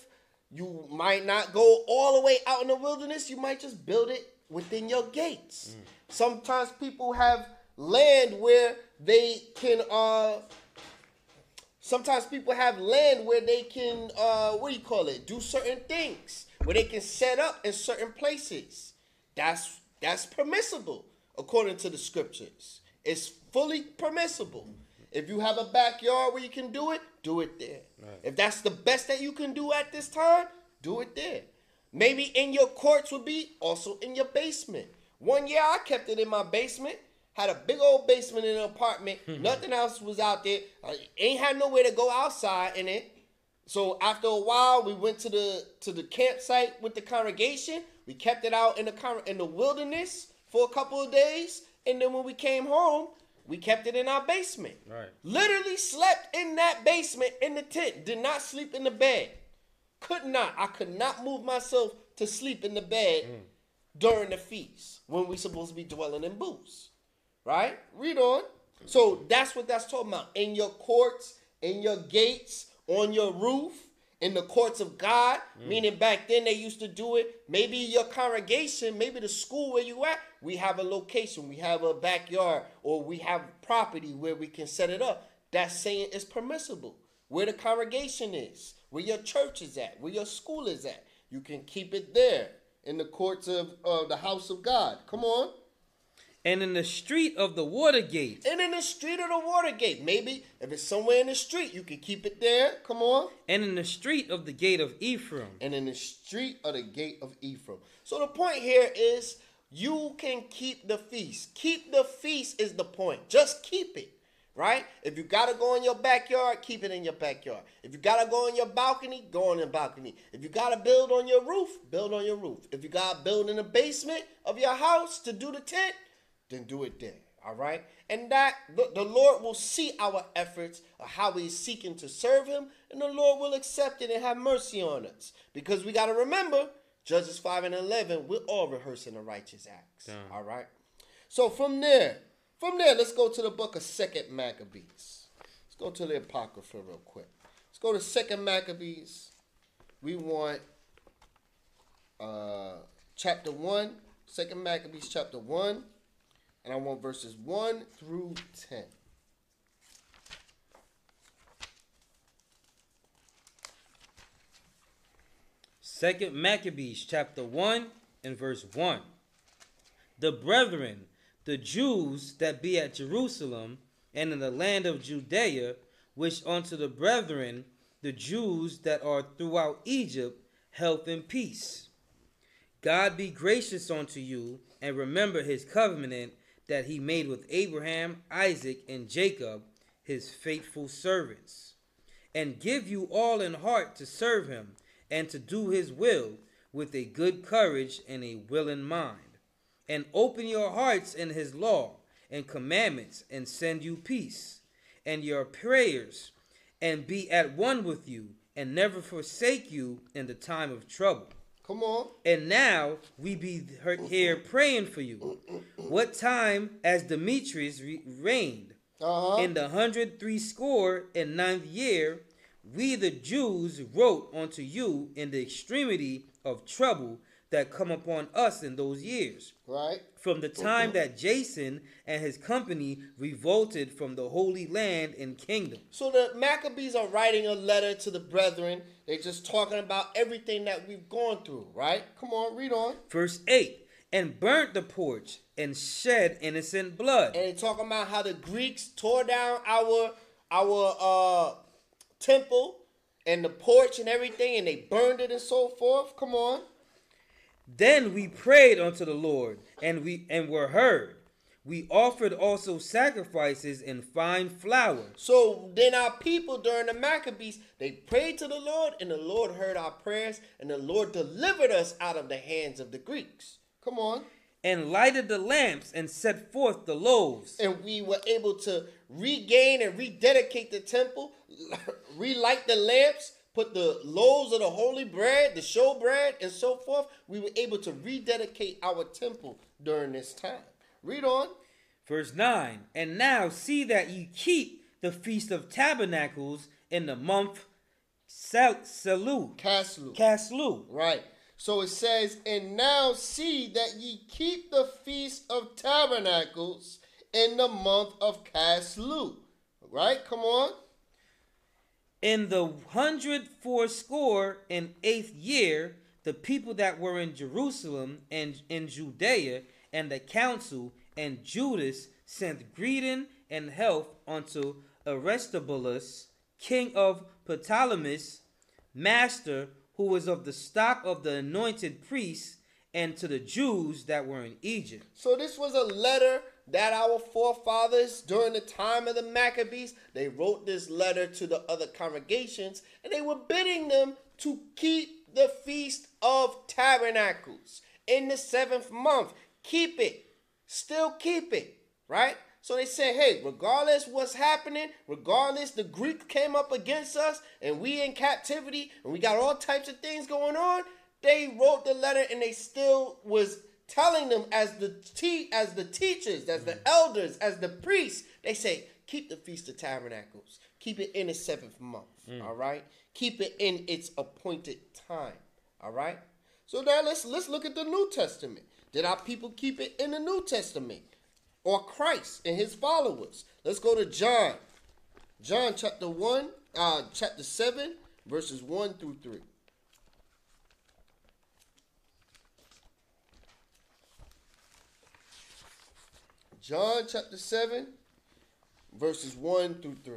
you might not go all the way out in the wilderness. You might just build it within your gates. Sometimes people have land where they can uh sometimes people have land where they can uh what do you call it? Do certain things where they can set up in certain places. That's that's permissible according to the scriptures. It's fully permissible if you have a backyard where you can do it do it there if that's the best that you can do at this time do it there maybe in your courts would be also in your basement one year i kept it in my basement had a big old basement in an apartment. Nothing else was out there. I ain't had nowhere to go outside in it. so after a while, we went to the to the campsite with the congregation. We kept it out in the con- in the wilderness for a couple of days, and then when we came home, we kept it in our basement. Right. Literally slept in that basement in the tent. Did not sleep in the bed. Could not. I could not move myself to sleep in the bed mm. during the feast when we supposed to be dwelling in booths. Right? Read on. So that's what that's talking about. In your courts, in your gates, on your roof, in the courts of God. Meaning back then they used to do it. Maybe your congregation, maybe the school where you at, we have a location, we have a backyard, or we have property where we can set it up. That saying is permissible. Where the congregation is, where your church is at, where your school is at. You can keep it there in the courts of uh, the house of God. Come on. And in the street of the Watergate. And in the street of the Watergate. Maybe if it's somewhere in the street, you can keep it there. Come on. and in the street of the gate of Ephraim, And in the street of the gate of Ephraim. So the point here is you can keep the feast. Keep the feast is the point. Just keep it. Right? If you gotta go in your backyard, keep it in your backyard. If you gotta go on your balcony, go on your balcony. If you gotta build on your roof, build on your roof. If you gotta build in the basement of your house to do the tent, then do it there. All right? And that the, the Lord will see our efforts of how we're seeking to serve Him, and the Lord will accept it and have mercy on us. Because we got to remember, Judges 5 and 11, we're all rehearsing the righteous acts. Done. All right? So from there, from there, let's go to the book of Second Maccabees. Let's go to the Apocrypha real quick. Let's go to Second Maccabees. We want uh, chapter 1, Second Maccabees chapter 1, and I want verses 1 through 10. Second Maccabees chapter 1 and verse 1. The brethren, the Jews that be at Jerusalem and in the land of Judea, wish unto the brethren, the Jews that are throughout Egypt, health and peace. God be gracious unto you, and remember his covenant that he made with Abraham, Isaac, and Jacob, his faithful servants and give you all in heart to serve him and to do his will with a good courage and a willing mind. And open your hearts in his law and commandments and send you peace. And your prayers and be at one with you and never forsake you in the time of trouble Come on. and now we be here praying for you what time as demetrius re- reigned Uh huh. in the hundred three score and ninth year, we the Jews wrote unto you in the extremity of trouble that come upon us in those years, Right. From the time that Jason and his company revolted from the holy land and kingdom. So the Maccabees are writing a letter to the brethren. They're just talking about everything that we've gone through, right? Come on, read on. Verse 8 And burnt the porch and shed innocent blood. And they're talking about how the Greeks tore down our our uh temple and the porch and everything, and they burned it and so forth. Come on. Then we prayed unto the Lord, and we and were heard. We offered also sacrifices in fine flour So then our people during the Maccabees, they prayed to the Lord, and the Lord heard our prayers, and the Lord delivered us out of the hands of the Greeks. Come on. and lighted the lamps and set forth the loaves. and we were able to regain and rededicate the temple, relight the lamps, put the loaves of the holy bread, the show bread, and so forth. We were able to rededicate our temple during this time. Read on. Verse 9 And now see that ye keep the feast of tabernacles in the month Sel- Selu. Casleu. Casleu. Right. So it says, and now see that ye keep the feast of tabernacles in the month of Casleu. Right? Come on. In the hundred fourscore and eighth year, the people that were in Jerusalem and in Judea and the council and Judas sent greeting and health unto Aristobulus, king of Ptolemais, master, who was of the stock of the anointed priests, and to the Jews that were in Egypt. So this was a letter that our forefathers during the time of the Maccabees, they wrote this letter to the other congregations and they were bidding them to keep the feast of tabernacles in the seventh month. Keep it. Still keep it, right? So they said, hey, regardless what's happening, regardless the Greek came up against us and we in captivity and we got all types of things going on, they wrote the letter and they still was telling them as the te- as the teachers, as the elders, as the priests, they say, keep the Feast of Tabernacles. Keep it in the seventh month. All right. Keep it in its appointed time. All right. So now let's let's look at the New Testament. Did our people keep it in the New Testament? Or Christ and his followers? Let's go to John. John chapter 1, uh, chapter 7, verses 1 through 3. John chapter 7, verses 1 through 3.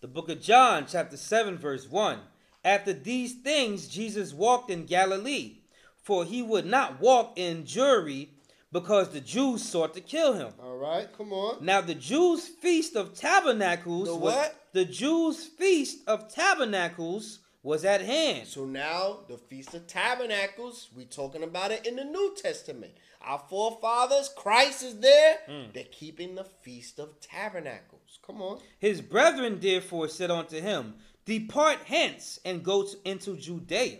The book of John, chapter 7, verse 1. After these things, Jesus walked in Galilee, for he would not walk in Jewry, because the Jews sought to kill him. All right, come on. Now the Jews' feast of tabernacles The was what? the Jews' feast of tabernacles was at hand. So now the Feast of Tabernacles, we talking about it in the New Testament. Our forefathers, Christ is there. Hmm. They're keeping the Feast of Tabernacles. Come on. His brethren therefore said unto him, Depart hence and go to- into Judea,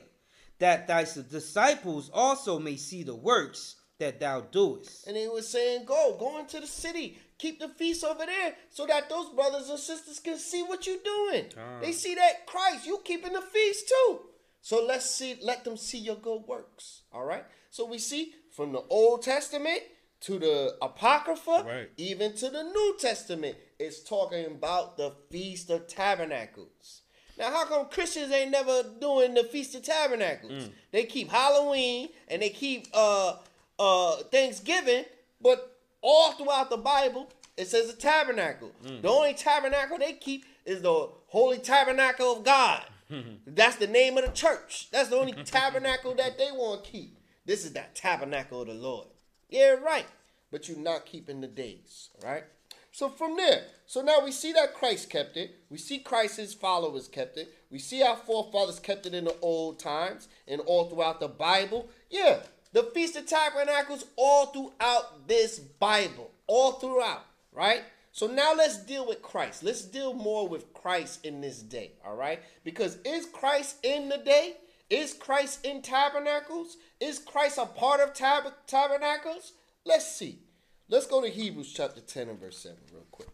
that thy disciples also may see the works that thou doest. And they were saying, Go, go into the city. Keep the feast over there so that those brothers and sisters can see what you're doing. Ah. They see that Christ, you keeping the feast too. So let's see, let them see your good works. All right. So we see from the Old Testament to the Apocrypha, Right. even to the New Testament, it's talking about the Feast of Tabernacles. Now, how come Christians ain't never doing the Feast of Tabernacles? They keep Halloween and they keep uh uh Thanksgiving, but all throughout the Bible it says a tabernacle. The only tabernacle they keep is the Holy Tabernacle of God. That's the name of the church. That's the only tabernacle that they want to keep. This is that tabernacle of the Lord. Yeah, right. But you're not keeping the days, all right? So from there, so now we see that Christ kept it. We see Christ's followers kept it. We see our forefathers kept it in the old times and all throughout the Bible. Yeah, the Feast of Tabernacles all throughout this Bible, all throughout, right? So now let's deal with Christ. Let's deal more with Christ in this day, all right? Because is Christ in the day? Is Christ in tabernacles? Is Christ a part of tab- tabernacles? Let's see. Let's go to Hebrews chapter 10 and verse 7 real quick.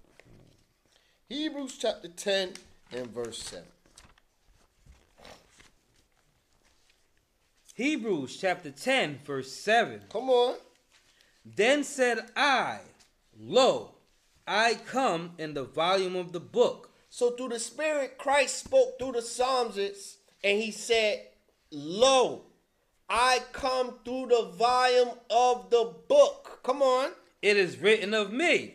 Hebrews chapter 10 and verse 7. Hebrews chapter 10, verse 7. Come on. Then said I, Lo, I come in the volume of the book. So through the Spirit, Christ spoke through the Psalms and he said, Lo, I come through the volume of the book. Come on. It is written of me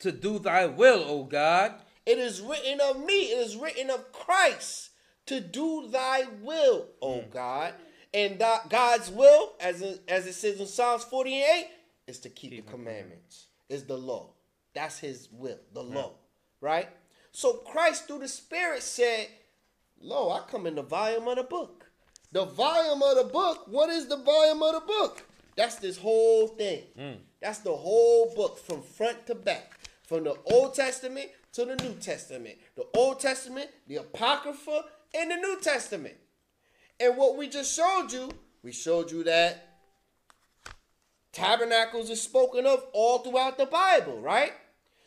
to do thy will, O God. It is written of me, it is written of Christ to do thy will, O hmm. God. And that God's will, as it, as it says in Psalms 48, is to keep, the commandments, is the law. That's his will, the law, right? So Christ through the Spirit said, Lo, I come in the volume of the book. The volume of the book, what is the volume of the book? That's this whole thing. Mm. That's the whole book from front to back. From the Old Testament to the New Testament. The Old Testament, the Apocrypha, and the New Testament. And what we just showed you, we showed you that tabernacles is spoken of all throughout the Bible, right?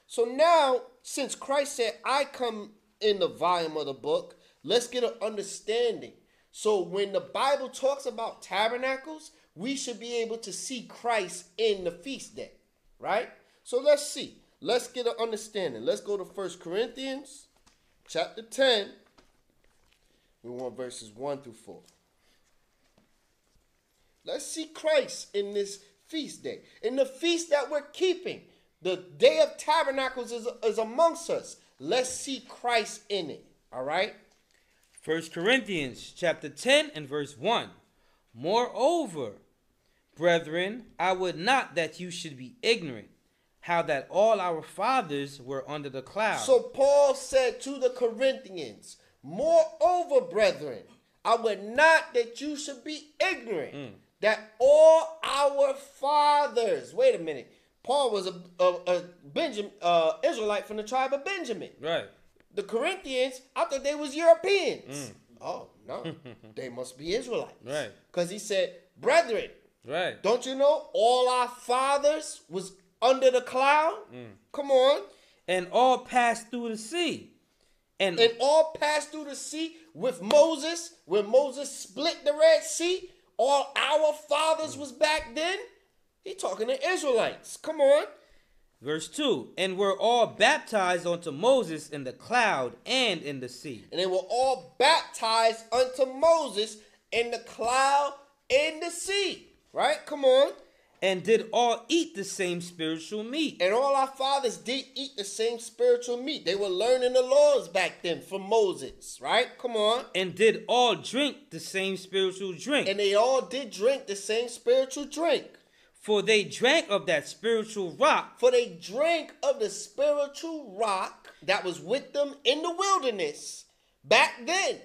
So now, since Christ said, I come in the volume of the book, let's get an understanding. So when the Bible talks about tabernacles, we should be able to see Christ in the feast day, right? So let's see. Let's get an understanding. Let's go to First Corinthians chapter 10. We want verses 1 through 4. Let's see Christ in this feast day. In the feast that we're keeping. The day of tabernacles is, is amongst us. Let's see Christ in it. All right? First Corinthians chapter 10 and verse 1. Moreover, brethren, I would not that you should be ignorant, how that all our fathers were under the cloud. So Paul said to the Corinthians, Moreover, brethren, I would not that you should be ignorant Mm. that all our fathers. Wait a minute. Paul was a, a, a Benjamin uh, Israelite from the tribe of Benjamin. right. The Corinthians, I thought they was Europeans. Mm. Oh no, they must be Israelites. Right. Because he said, brethren, Right. don't you know all our fathers was under the cloud? Mm. Come on. And all passed through the sea. And, and all passed through the sea with Moses, when Moses split the Red Sea. All our fathers was back then. He talking to Israelites. Come on. verse 2 and were all baptized unto Moses in the cloud and in the sea. And they were all baptized unto Moses in the cloud and the sea. Right? Come on. And did all eat the same spiritual meat. And all our fathers did eat the same spiritual meat. They were learning the laws back then from Moses. Right? Come on. And did all drink the same spiritual drink. And they all did drink the same spiritual drink. For they drank of that spiritual rock For they drank of the spiritual rock that was with them in the wilderness back then.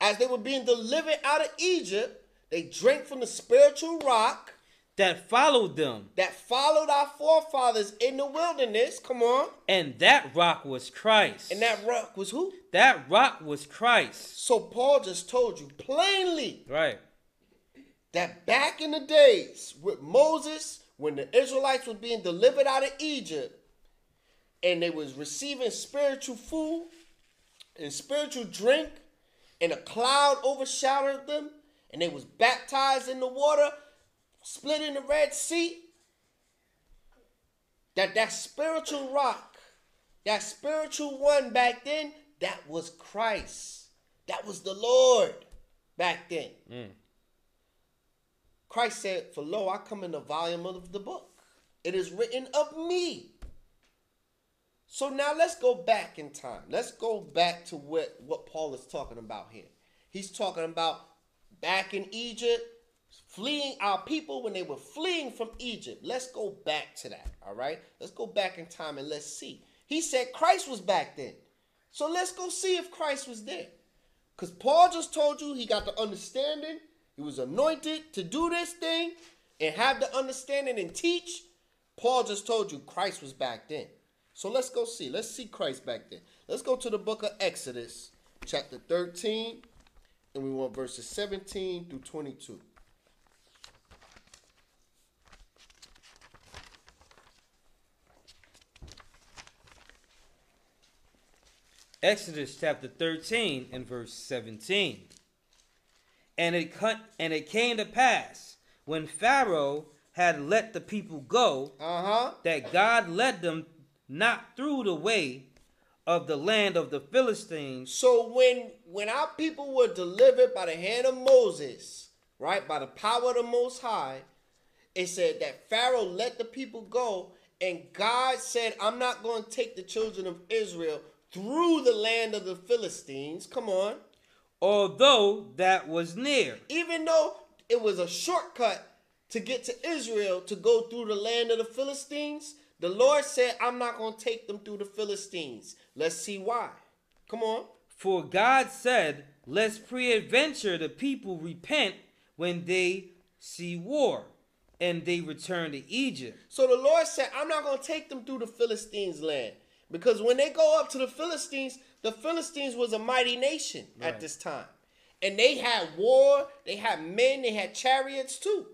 As they were being delivered out of Egypt, they drank from the spiritual rock that followed them. that followed our forefathers in the wilderness. Come on. And that rock was Christ. And that rock was who? that rock was Christ. So Paul just told you plainly Right. that back in the days with Moses, when the Israelites were being delivered out of Egypt, and they was receiving spiritual food and spiritual drink, and a cloud overshadowed them, and they was baptized in the water, split in the Red Sea. That that spiritual rock, that spiritual one back then, that was Christ. That was the Lord back then. Mm. Christ said, For lo, I come in the volume of the book. It is written of me. So now let's go back in time. Let's go back to what, what Paul is talking about here. He's talking about back in Egypt, fleeing our people when they were fleeing from Egypt. Let's go back to that. All right. Let's go back in time and let's see. He said Christ was back then. So let's go see if Christ was there. Because Paul just told you he got the understanding. He was anointed to do this thing and have the understanding and teach. Paul just told you Christ was back then. So let's go see. Let's see Christ back then. Let's go to the book of Exodus, chapter 13, and we want verses 17 through 22. Exodus chapter 13 and verse 17. And it cut, and it came to pass when Pharaoh had let the people go Uh huh. that God led them not through the way of the land of the Philistines, So when when our people were delivered by the hand of Moses, right, by the power of the Most High, it said that Pharaoh let the people go, and God said, "I'm not going to take the children of Israel through the land of the Philistines." Come on, although that was near. even though it was a shortcut to get to Israel to go through the land of the Philistines, the Lord said, "I'm not going to take them through the Philistines." Let's see why. Come on. For God said, Lest peradventure the people repent when they see war, and they return to Egypt. So the Lord said, I'm not going to take them through the Philistines' land. Because when they go up to the Philistines, the Philistines was a mighty nation at this time. And they had war, they had men, they had chariots too.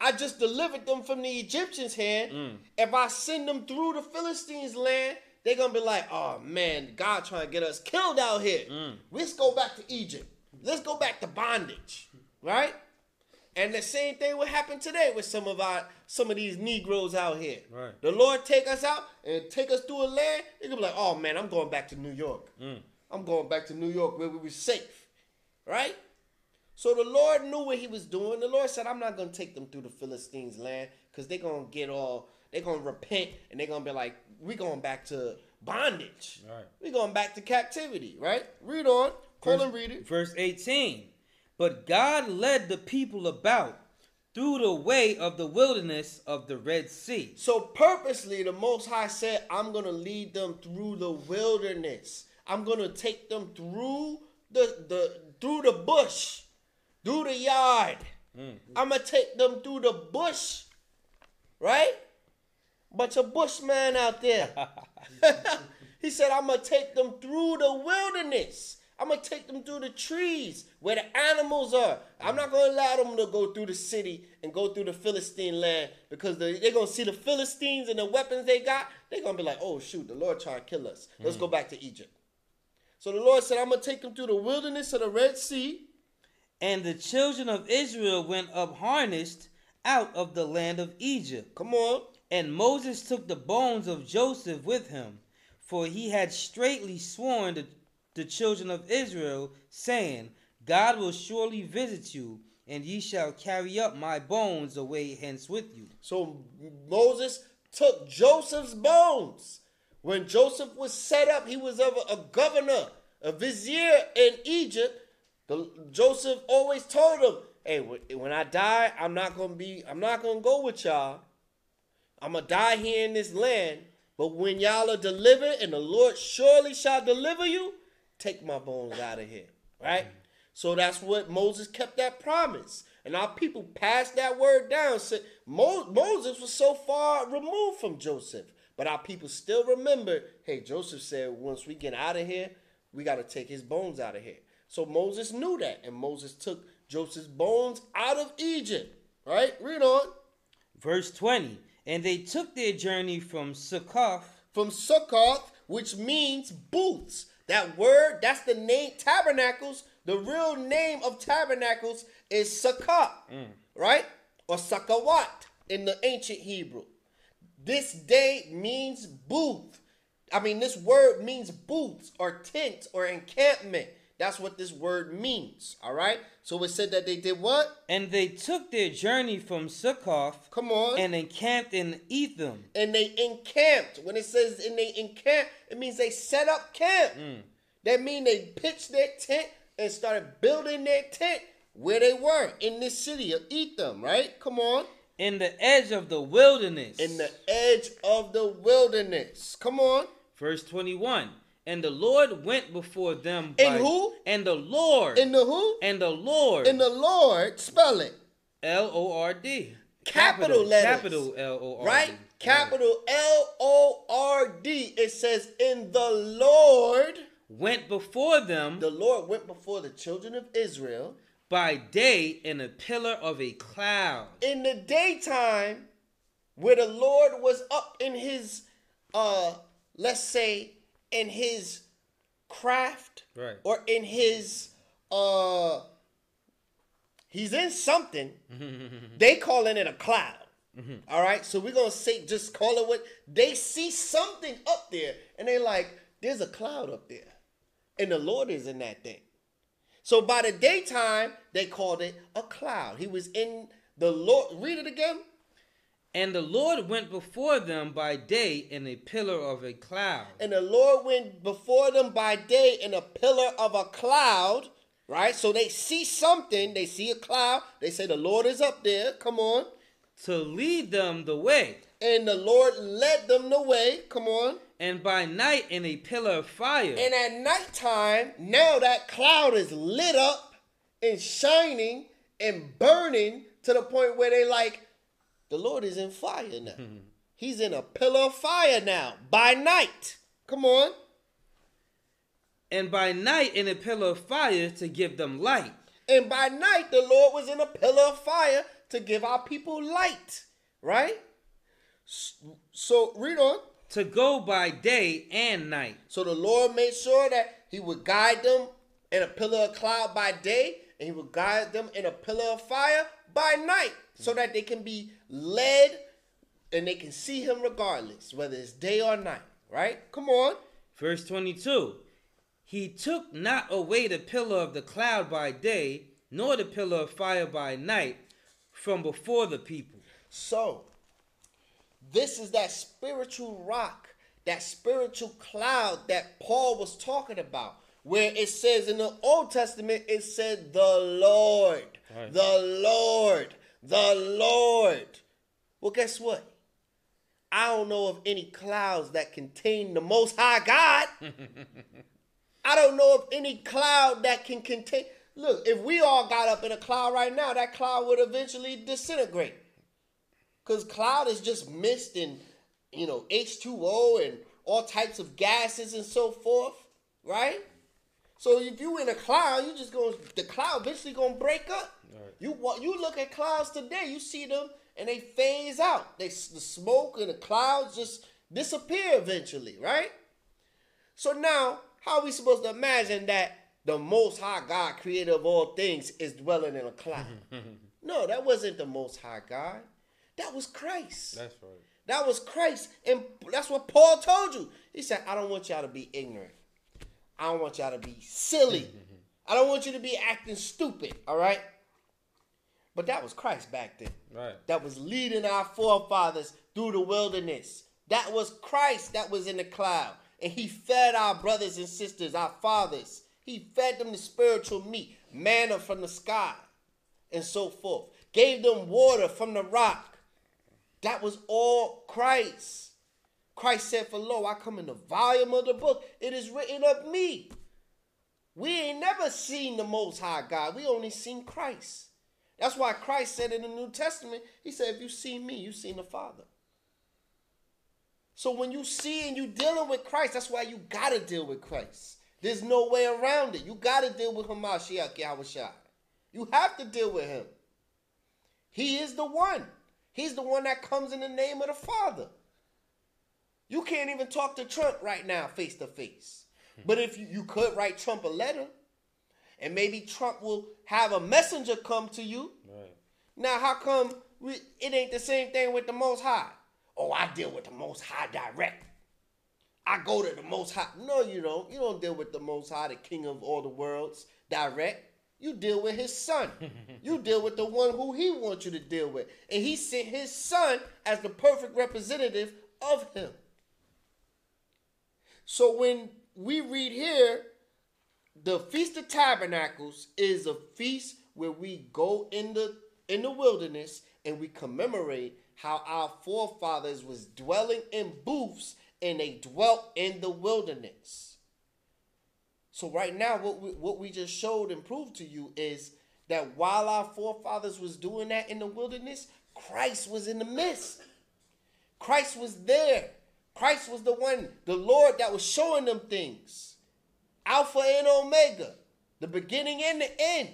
I just delivered them from the Egyptians' hand. Mm. If I send them through the Philistines' land, they're going to be like, oh man, God trying to get us killed out here. Mm. Let's go back to Egypt. Let's go back to bondage. Right? And the same thing will happen today with some of our some of these Negroes out here. Right. The Lord take us out and take us through a land. They're gonna be like, oh man, I'm going back to New York. Mm. I'm going back to New York where we were safe. Right? So the Lord knew what he was doing. The Lord said, I'm not gonna take them through the Philistines land because they're gonna get all they're gonna repent and they're gonna be like, we going back to bondage. Right. we going back to captivity, right? Read on. Call and read it. Verse 18. But God led the people about through the way of the wilderness of the Red Sea. So purposely, the Most High said, I'm going to lead them through the wilderness. I'm going to take them through the, the through the bush, through the yard. Mm. I'm going to take them through the bush. Right? Bunch of bushmen out there. he said, I'm going to take them through the wilderness. I'm going to take them through the trees where the animals are. I'm not going to allow them to go through the city and go through the Philistine land because they, they're going to see the Philistines and the weapons they got. They're going to be like, oh, shoot, the Lord trying to kill us. Let's mm. go back to Egypt. So the Lord said, I'm going to take them through the wilderness of the Red Sea. And the children of Israel went up harnessed out of the land of Egypt. Come on. And Moses took the bones of Joseph with him, for he had straitly sworn to the children of Israel, saying, God will surely visit you, and ye shall carry up my bones away hence with you. So Moses took Joseph's bones. When Joseph was set up, he was of a, governor, a vizier in Egypt. The, Joseph always told him, "Hey, when I die, I'm not gonna be, I'm not gonna go with y'all. I'm gonna die here in this land. But when y'all are delivered, and the Lord surely shall deliver you, take my bones out of here." Right. So that's what Moses kept that promise. And our people passed that word down. Said Mo- Moses was so far removed from Joseph. But our people still remember, hey, Joseph said, once we get out of here, we got to take his bones out of here. So Moses knew that. And Moses took Joseph's bones out of Egypt. Right? Read on. Verse 20 And they took their journey from Succoth From Sukkoth, which means booths. That word, that's the name, tabernacles. The real name of tabernacles is Sukkot, mm. right? Or Sakawat in the ancient Hebrew. This day means booth. I mean, this word means booths or tents or encampment. That's what this word means. All right. So it said that they did what? And they took their journey from Succoth Come on. and encamped in Etham. and they encamped. When it says and they encamped, it means they set up camp. Mm. That means they pitched their tent and started building their tent where they were in this city of Etham, right? Come on. in the edge of the wilderness. In the edge of the wilderness. Come on. Verse 21. And the Lord went before them. By, And who? And the Lord. In the who? and the Lord. In the Lord, spell it. L O R D. Capital letters. Capital L O R D. Right? Capital L O R D. It says, In the Lord. Went before them The Lord went before the children of Israel by day in a pillar of a cloud. in the daytime where the Lord was up in his uh let's say in his craft Right. or in his uh he's in something they calling it a cloud All right so we're gonna say just call it what they see something up there and they like there's a cloud up there and the lord is in that thing so by the daytime, they called it a cloud. He was in the Lord. Read it again. And the Lord went before them by day in a pillar of a cloud. And the Lord went before them by day in a pillar of a cloud. Right? So they see something. They see a cloud. They say the Lord is up there. Come on. to lead them the way. And the Lord led them the way. Come on. And by night in a pillar of fire. And at nighttime, now that cloud is lit up and shining and burning to the point where they like, the Lord is in fire now. He's in a pillar of fire now by night. Come on. and by night in a pillar of fire to give them light. And by night, the Lord was in a pillar of fire to give our people light. Right? So read on. To go by day and night. So the Lord made sure that He would guide them in a pillar of cloud by day, and He would guide them in a pillar of fire by night, so that they can be led and they can see Him regardless, whether it's day or night. Right? Come on. Verse 22 He took not away the pillar of the cloud by day, nor the pillar of fire by night from before the people. So, this is that spiritual rock, that spiritual cloud that Paul was talking about. Where it says in the Old Testament, it said the Lord, Right. the Lord, the Lord. Well, guess what? I don't know of any clouds that contain the Most High God. I don't know of any cloud that can contain. Look, if we all got up in a cloud right now, that cloud would eventually disintegrate. Because cloud is just mist and, you know, H2O and all types of gases and so forth, right? So if you in a cloud, you just going the cloud eventually gonna break up. Right. You you look at clouds today, you see them and they phase out. They the smoke and the clouds just disappear eventually, right? So now, how are we supposed to imagine that the Most High God, creator of all things, is dwelling in a cloud? no, that wasn't the Most High God. That was Christ. That's right. That was Christ, and that's what Paul told you. He said, "I don't want y'all to be ignorant." I don't want y'all to be silly. I don't want you to be acting stupid, all right? But that was Christ back then. Right. That was leading our forefathers through the wilderness. That was Christ that was in the cloud. And he fed our brothers and sisters, our fathers. He fed them the spiritual meat, manna from the sky, and so forth. Gave them water from the rock. That was all Christ. Christ said, For lo, I come in the volume of the book. It is written of me. We ain't never seen the Most High God. We only seen Christ. That's why Christ said in the New Testament, He said, If you see me, you seen the Father. So when you see and you dealing with Christ, that's why you gotta deal with Christ. There's no way around it. You gotta deal with Hamashiach Yahushua. You have to deal with him. He is the one. He's the one that comes in the name of the Father. You can't even talk to Trump right now face to face. But if you, you could write Trump a letter, and maybe Trump will have a messenger come to you. Right. Now, how come we, it ain't the same thing with the Most High? Oh, I deal with the Most High direct. I go to the Most High. No, you don't. You don't deal with the Most High, the King of all the worlds, direct. You deal with his son. you deal with the one who he wants you to deal with. And he sent his son as the perfect representative of him. So when we read here, the Feast of Tabernacles is a feast where we go in the in the wilderness and we commemorate how our forefathers was dwelling in booths and they dwelt in the wilderness. So right now, what we, what we just showed and proved to you is that while our forefathers was doing that in the wilderness, Christ was in the midst. Christ was there. Christ was the one, the Lord that was showing them things. Alpha and Omega, the beginning and the end.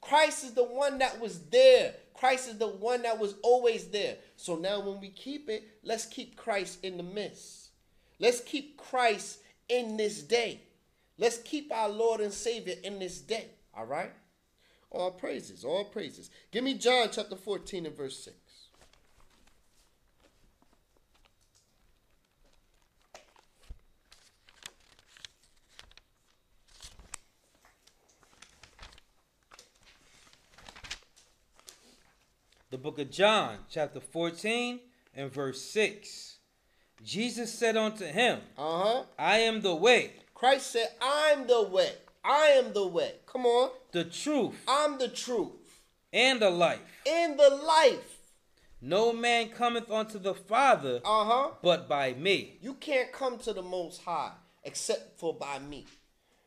Christ is the one that was there. Christ is the one that was always there. So now when we keep it, let's keep Christ in the midst. Let's keep Christ in this day. Let's keep our Lord and Savior in this day. All right? All praises, all praises. Give me John chapter 14 and verse 6. The book of John, chapter 14 and verse 6. Jesus said unto him, Uh-huh. I am the way. Christ said, I'm the way. I am the way. Come on. The truth. I'm the truth. And the life. In the life. No man cometh unto the Father uh-huh. but by me. You can't come to the Most High except for by me.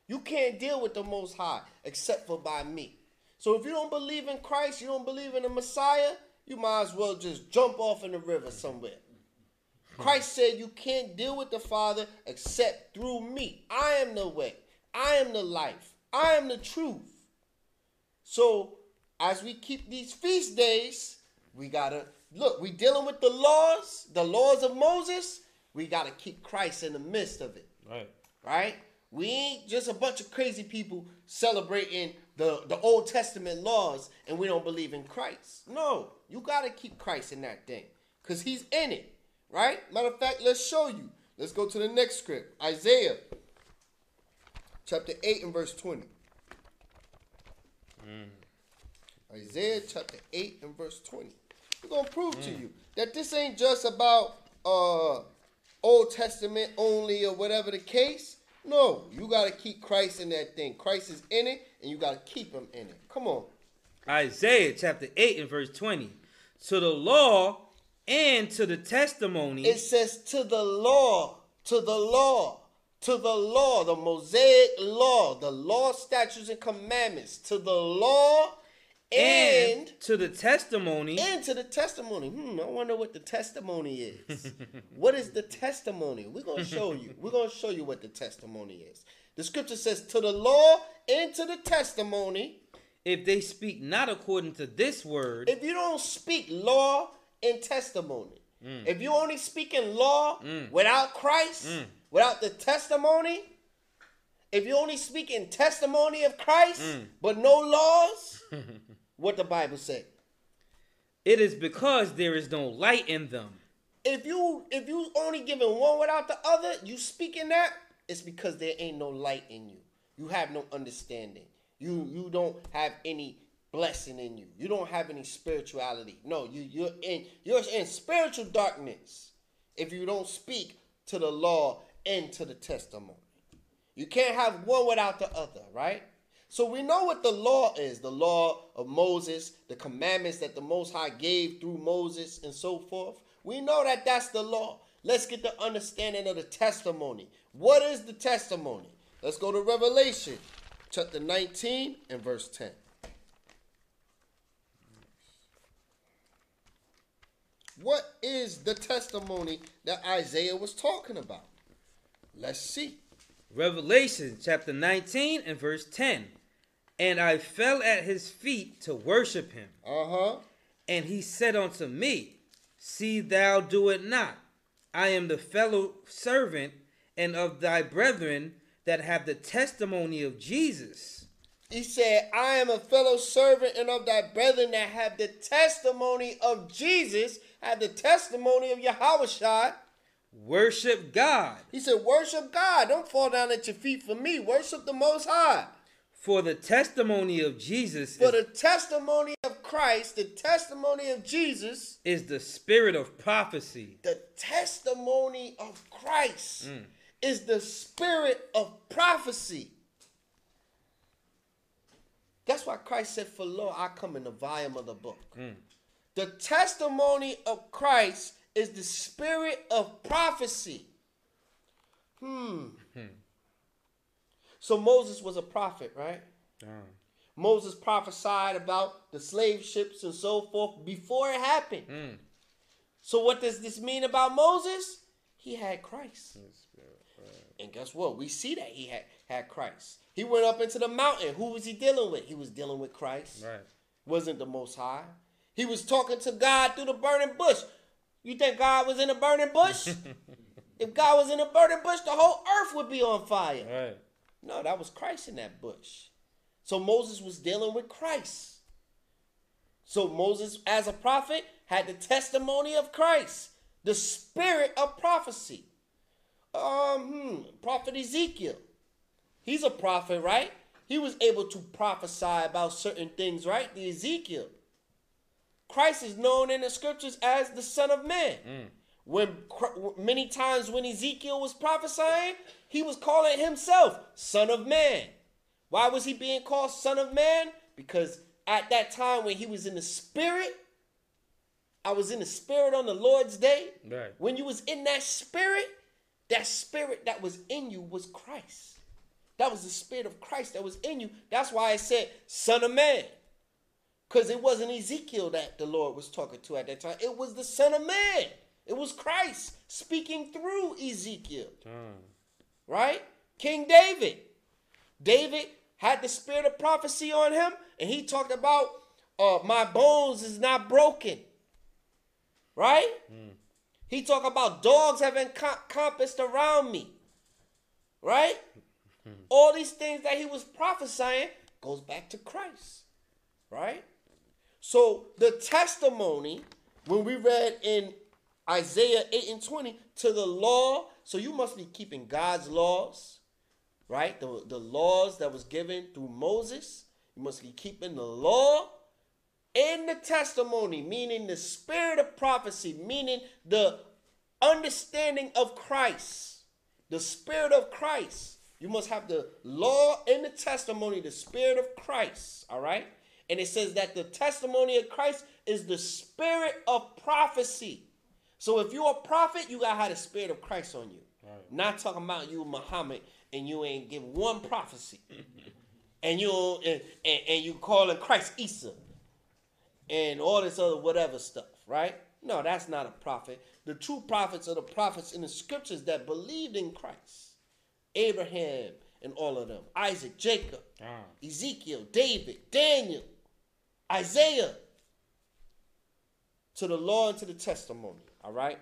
You can't deal with the Most High except for by me. So if you don't believe in Christ, you don't believe in the Messiah, you might as well just jump off in the river somewhere. Christ said you can't deal with the Father except through me. I am the way. I am the life. I am the truth. So as we keep these feast days, we gotta look, we dealing with the laws, the laws of Moses. We gotta keep Christ in the midst of it. Right. Right? We ain't just a bunch of crazy people celebrating the, the Old Testament laws and we don't believe in Christ. No, you got to keep Christ in that thing because he's in it, right? Matter of fact, let's show you. Let's go to the next script Isaiah chapter 8 and verse 20. Mm. Isaiah chapter 8 and verse 20. We're going to prove mm. to you that this ain't just about uh, Old Testament only or whatever the case. No, you got to keep Christ in that thing. Christ is in it, and you got to keep him in it. Come on. Isaiah chapter 8 and verse 20. To the law and to the testimony. It says to the law, to the law, to the law, the Mosaic law, the law, statutes, and commandments, to the law and, and to the testimony. and to the testimony. Hmm, I wonder what the testimony is. what is the testimony? We're gonna show you. We're gonna show you what the testimony is. The scripture says, to the law and to the testimony. if they speak not according to this word, If you don't speak law and testimony, Mm. if you only speak in law without Christ, without the testimony, if you only speak in testimony of Christ Mm. but no laws, what the Bible say? it is because there is no light in them. If you if you only giving one without the other, you speaking that, it's because there ain't no light in you. You have no understanding. You you don't have any blessing in you. You don't have any spirituality. No, you you're in you're in spiritual darkness if you don't speak to the law and to the testimony. You can't have one without the other, right? So we know what the law is the law of Moses, the commandments that the Most High gave through Moses, and so forth. We know that that's the law. Let's get the understanding of the testimony. What is the testimony? Let's go to Revelation chapter 19 and verse 10. What is the testimony that Isaiah was talking about? Let's see. Revelation chapter 19 and verse 10. And I fell at his feet to worship him. Uh huh. And he said unto me, See thou do it not. I am the fellow servant and of thy brethren that have the testimony of Jesus. He said, I am a fellow servant and of thy brethren that have the testimony of Jesus, have the testimony of Yahweh Worship God, He said, Worship God. Don't fall down at your feet for me. Worship the Most High. For the testimony of Jesus For is, the testimony of Christ, the testimony of Jesus, is the spirit of prophecy. the testimony of Christ is the spirit of prophecy. That's why Christ said, For lo, I come in the volume of the book. The testimony of Christ is the spirit of prophecy. Hmm. So Moses was a prophet, right? Moses prophesied about the slave ships and so forth before it happened. So what does this mean about Moses? He had Christ. And guess what? We see that he had, had Christ. He went up into the mountain. Who was he dealing with? He was dealing with Christ. Right. Wasn't the most high. He was talking to God through the burning bush. You think God was in a burning bush? if God was in a burning bush, the whole earth would be on fire. Right. No, that was Christ in that bush. So Moses was dealing with Christ. So Moses, as a prophet, had the testimony of Christ, the spirit of prophecy. Um, hmm, prophet Ezekiel. He's a prophet, right? He was able to prophesy about certain things, right? The Ezekiel. Christ is known in the scriptures as the Son of Man. When many times when Ezekiel was prophesying, he was calling himself Son of Man. Why was he being called Son of Man? Because at that time when he was in the spirit, I was in the spirit on the Lord's day. Right. When you was in that spirit, that spirit that was in you was Christ. That was the spirit of Christ that was in you. That's why I said Son of Man. Because it wasn't Ezekiel that the Lord was talking to at that time. It was the Son of Man. It was Christ speaking through Ezekiel. Hmm. Right? King David. David had the spirit of prophecy on him, and he talked about uh, my bones is not broken. Right? He talked about dogs have encompassed around me. Right? All these things that he was prophesying goes back to Christ. Right? So the testimony, when we read in Isaiah 8 and 20, to the law, so you must be keeping God's laws, right? The, the laws that was given through Moses. You must be keeping the law and the testimony, meaning the spirit of prophecy, meaning the understanding of Christ, the spirit of Christ. You must have the law and the testimony, the spirit of Christ, all right? And it says that the testimony of Christ is the spirit of prophecy. So if you're a prophet, you gotta have the spirit of Christ on you. Right. Not talking about you Muhammad and you ain't give one prophecy. and you and, and, and you calling Christ Isa and all this other whatever stuff, right? No, that's not a prophet. The true prophets are the prophets in the scriptures that believed in Christ. Abraham and all of them. Isaac, Jacob, Ah. Ezekiel, David, Daniel, Isaiah. To the law and to the testimony. All right.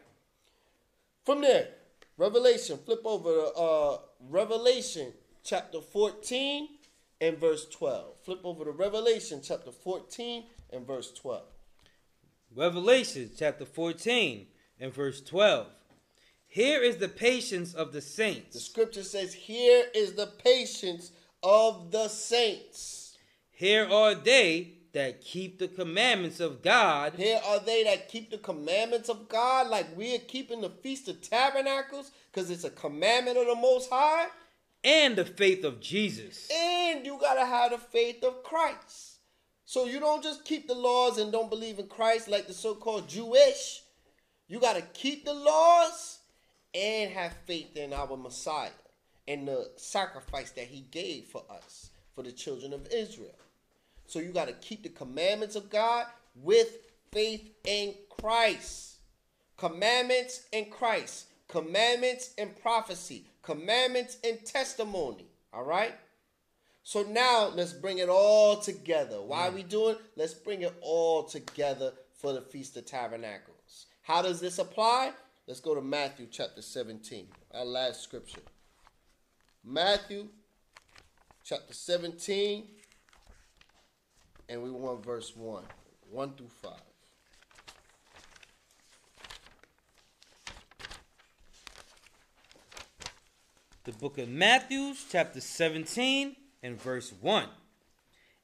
From there, Revelation. Flip over to uh, Revelation chapter 14 and verse 12. Flip over to Revelation chapter 14 and verse 12. Revelation chapter 14 and verse 12. Here is the patience of the saints. The scripture says, Here is the patience of the saints. Here are they that keep the commandments of God Here are they that keep the commandments of God, like we are keeping the Feast of Tabernacles, because it's a commandment of the Most High. and the faith of Jesus. And you got to have the faith of Christ. So you don't just keep the laws and don't believe in Christ like the so called Jewish. You got to keep the laws and have faith in our Messiah and the sacrifice that he gave for us, for the children of Israel. So you got to keep the commandments of God with faith in Christ. Commandments in Christ. Commandments in prophecy. Commandments in testimony. All right? So now let's bring it all together. Why are we doing? Let's bring it all together for the Feast of Tabernacles. How does this apply? Let's go to Matthew chapter 17, our last scripture. Matthew chapter 17, and we want verse 1, 1 through 5. The book of Matthew, chapter 17, and verse 1.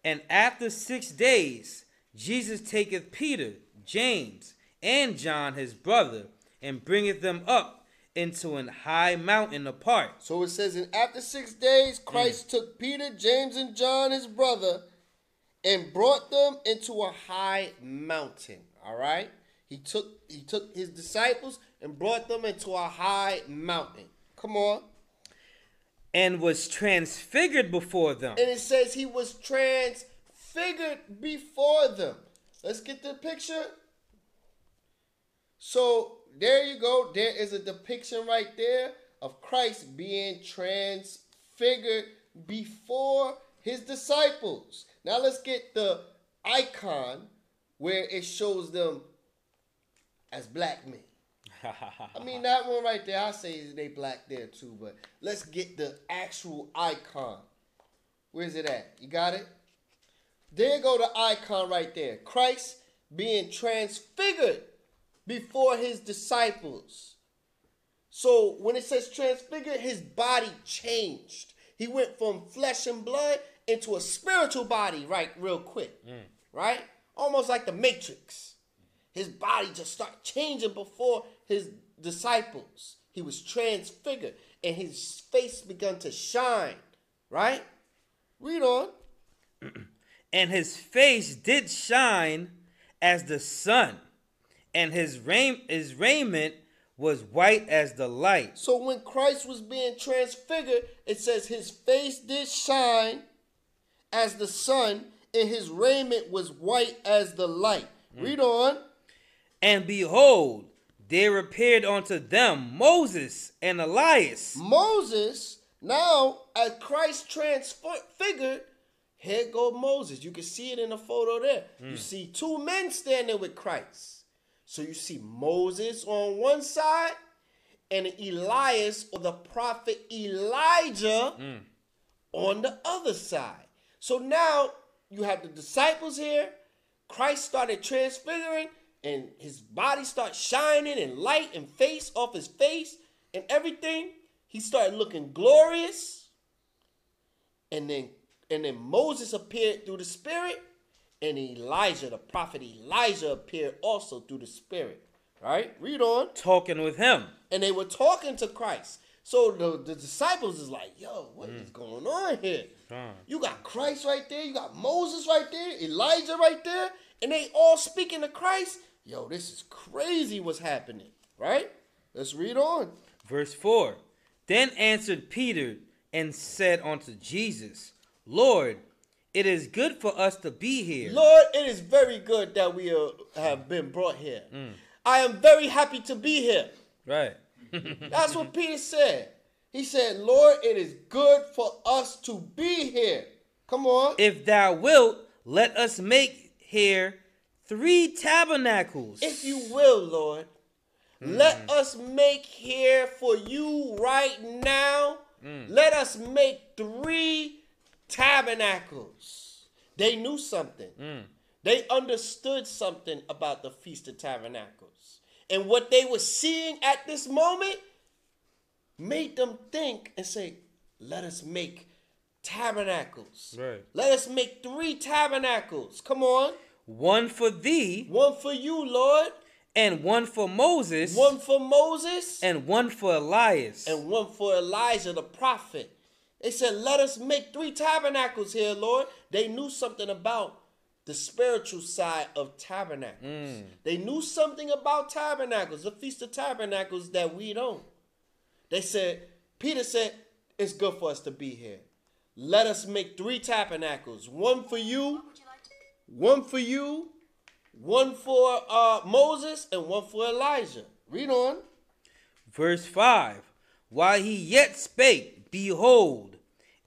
And after six days, Jesus taketh Peter, James, and John his brother, and bringeth them up into an high mountain apart. So it says, and after six days, Christ mm. took Peter, James, and John, his brother, and brought them into a high mountain. All right, he took he took his disciples and brought them into a high mountain. Come on, and was transfigured before them. and it says he was transfigured before them. Let's get the picture. So there you go. There is a depiction right there of Christ being transfigured before his disciples. Now let's get the icon where it shows them as black men. I mean that one right there. I say they black there too, but let's get the actual icon. Where's it at? You got it? There go the icon right there. Christ being transfigured before his disciples. So when it says transfigured, his body changed. He went from flesh and blood into a spiritual body, right, real quick. Mm. Right? Almost like the Matrix. His body just start changing before his disciples. He was transfigured and his face began to shine. Right? Read on. and his face did shine as the sun, and his raim- his raiment was white as the light. So when Christ was being transfigured, it says his face did shine as the sun, and his raiment was white as the light. Mm. Read on. And behold, there appeared unto them Moses and Elias, Moses, now as Christ transfigured, here go Moses. You can see it in the photo there. You mm. see two men standing with Christ. So you see Moses on one side and Elias or the prophet Elijah mm. on the other side. So now you have the disciples here. Christ started transfiguring and his body started shining and light and face off his face and everything. He started looking glorious. And then and then Moses appeared through the spirit and Elijah, the prophet Elijah appeared also through the spirit. Right? Read on. talking with him. And they were talking to Christ. So the, the disciples is like, yo, what is mm. going on here? You got Christ right there, you got Moses right there, Elijah right there, and they all speaking to Christ. Yo, this is crazy what's happening, right? Let's read on. Verse 4 Then answered Peter and said unto Jesus, Lord, it is good for us to be here. Lord, it is very good that we uh, have been brought here. I am very happy to be here. Right. That's what Peter said. He said, Lord, it is good for us to be here. Come on. If thou wilt, let us make here three tabernacles. If you will, Lord, let mm. us make here for you right now. Mm. Let us make three tabernacles. They knew something. Mm. They understood something about the Feast of Tabernacles. And what they were seeing at this moment made them think and say, let us make tabernacles. Right. Let us make three tabernacles. Come on. one for thee, One for you, Lord. and one for Moses, One for Moses. and one for Elias. and one for Elijah the prophet. They said, Let us make three tabernacles here, Lord. They knew something about the spiritual side of tabernacles. Mm. They knew something about tabernacles, the Feast of Tabernacles that we don't. They said, Peter said, It's good for us to be here. Let us make three tabernacles one for you, one for you, one for uh, Moses, and one for Elijah. Read on. Verse 5 While he yet spake, behold,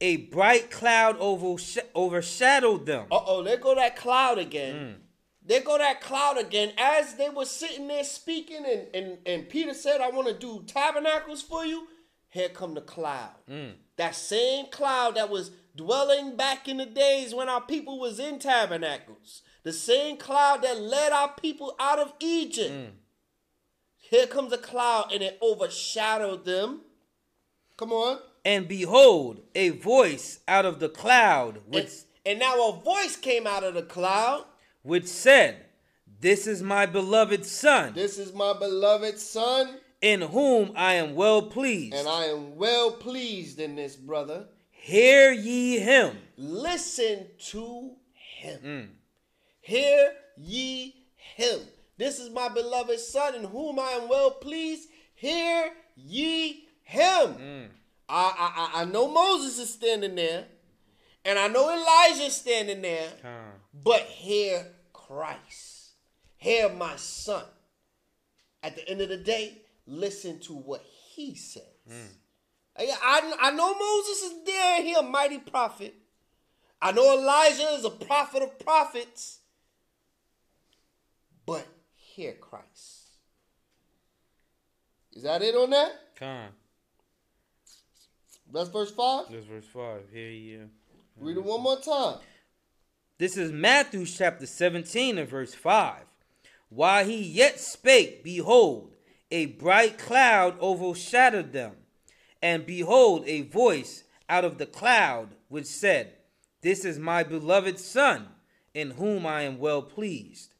a bright cloud oversh- overshadowed them. Uh oh, there go that cloud again. There go that cloud again. As they were sitting there speaking, and, and, and Peter said, I want to do tabernacles for you. Here come the cloud. Mm. That same cloud that was dwelling back in the days when our people was in tabernacles. The same cloud that led our people out of Egypt. Mm. Here comes a cloud and it overshadowed them. Come on. And behold, a voice out of the cloud which, And, and now a voice came out of the cloud. Which said, This is my beloved Son, This is my beloved son. in whom I am well pleased. And I am well pleased in this, brother. Hear ye him. Listen to him. Mm. Hear ye him. This is my beloved son in whom I am well pleased. Hear ye him. Mm. I, I, I- I know Moses is standing there, and I know Elijah is standing there, but hear Christ. Hear my son. At the end of the day, listen to what he says. Hmm. I, I, I know Moses is there, he a mighty prophet. I know Elijah is a prophet of prophets. But hear Christ. Is that it on that? Con. That's verse 5? That's verse 5. Hear him. Read it one more time. This is Matthew chapter 17 and verse 5. While he yet spake, behold, a bright cloud overshadowed them. And behold, a voice out of the cloud which said, This is my beloved Son, in whom I am well pleased.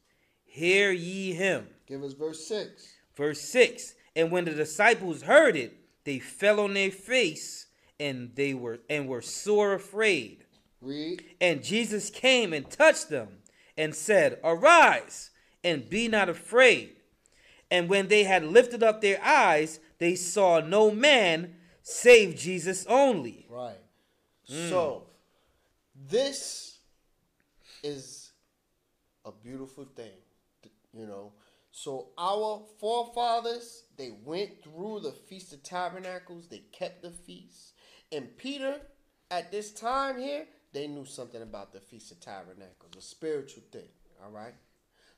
Hear ye him. Give us verse 6. Verse 6 And when the disciples heard it, they fell on their face and they were and were sore afraid. Read. And Jesus came and touched them and said, Arise and be not afraid. And when they had lifted up their eyes, they saw no man save Jesus only. Right. Mm. So, this is a beautiful thing, you know. So, our forefathers, they went through the Feast of Tabernacles, they kept the feast. And Peter, at this time here, they knew something about the Feast of Tabernacles, a spiritual thing, all right?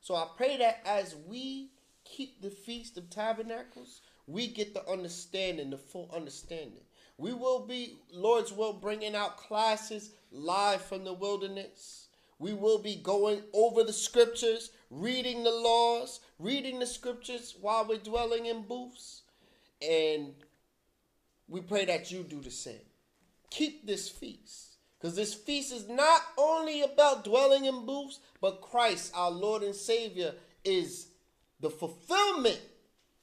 So, I pray that as we keep the Feast of Tabernacles, we get the understanding, the full understanding. We will be, Lord's will, bringing out classes live from the wilderness. We will be going over the scriptures, reading the laws, reading the scriptures while we're dwelling in booths. And we pray that you do the same. Keep this feast. Because this feast is not only about dwelling in booths, but Christ, our Lord and Savior, is the fulfillment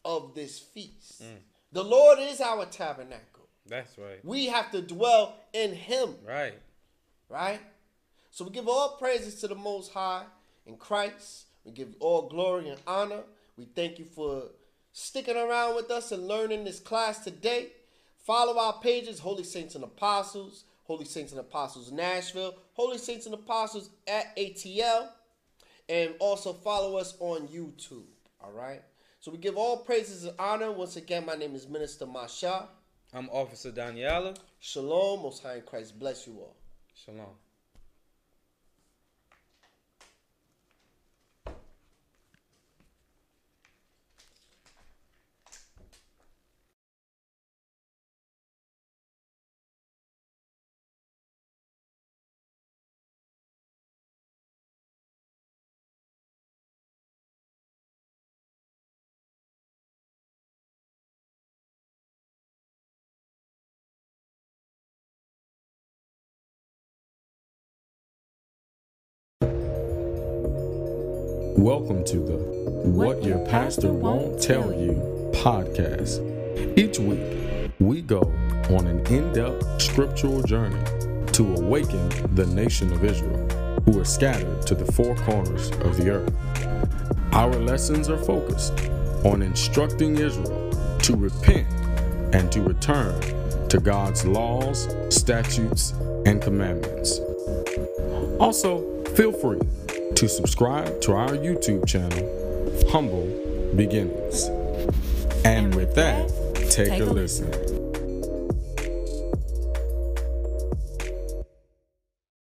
of this feast. Mm. The Lord is our tabernacle. That's right. We have to dwell in Him, Right. right? So we give all praises to the Most High in Christ. We give all glory and honor. We thank you for sticking around with us and learning this class today. Follow our pages, Holy Saints and Apostles, Holy Saints and Apostles Nashville, Holy Saints and Apostles at ATL, and also follow us on YouTube. All right. So we give all praises and honor. Once again, my name is Minister Masha. I'm Officer Daniela. Shalom, Most High in Christ. Bless you all. Shalom. Welcome to the What Your Pastor Won't Tell You podcast. Each week, we go on an in depth scriptural journey to awaken the nation of Israel, who are scattered to the four corners of the earth. Our lessons are focused on instructing Israel to repent and to return to God's laws, statutes, and commandments. Also, feel free to subscribe to our YouTube channel, Humble Beginnings. And with that, take a listen.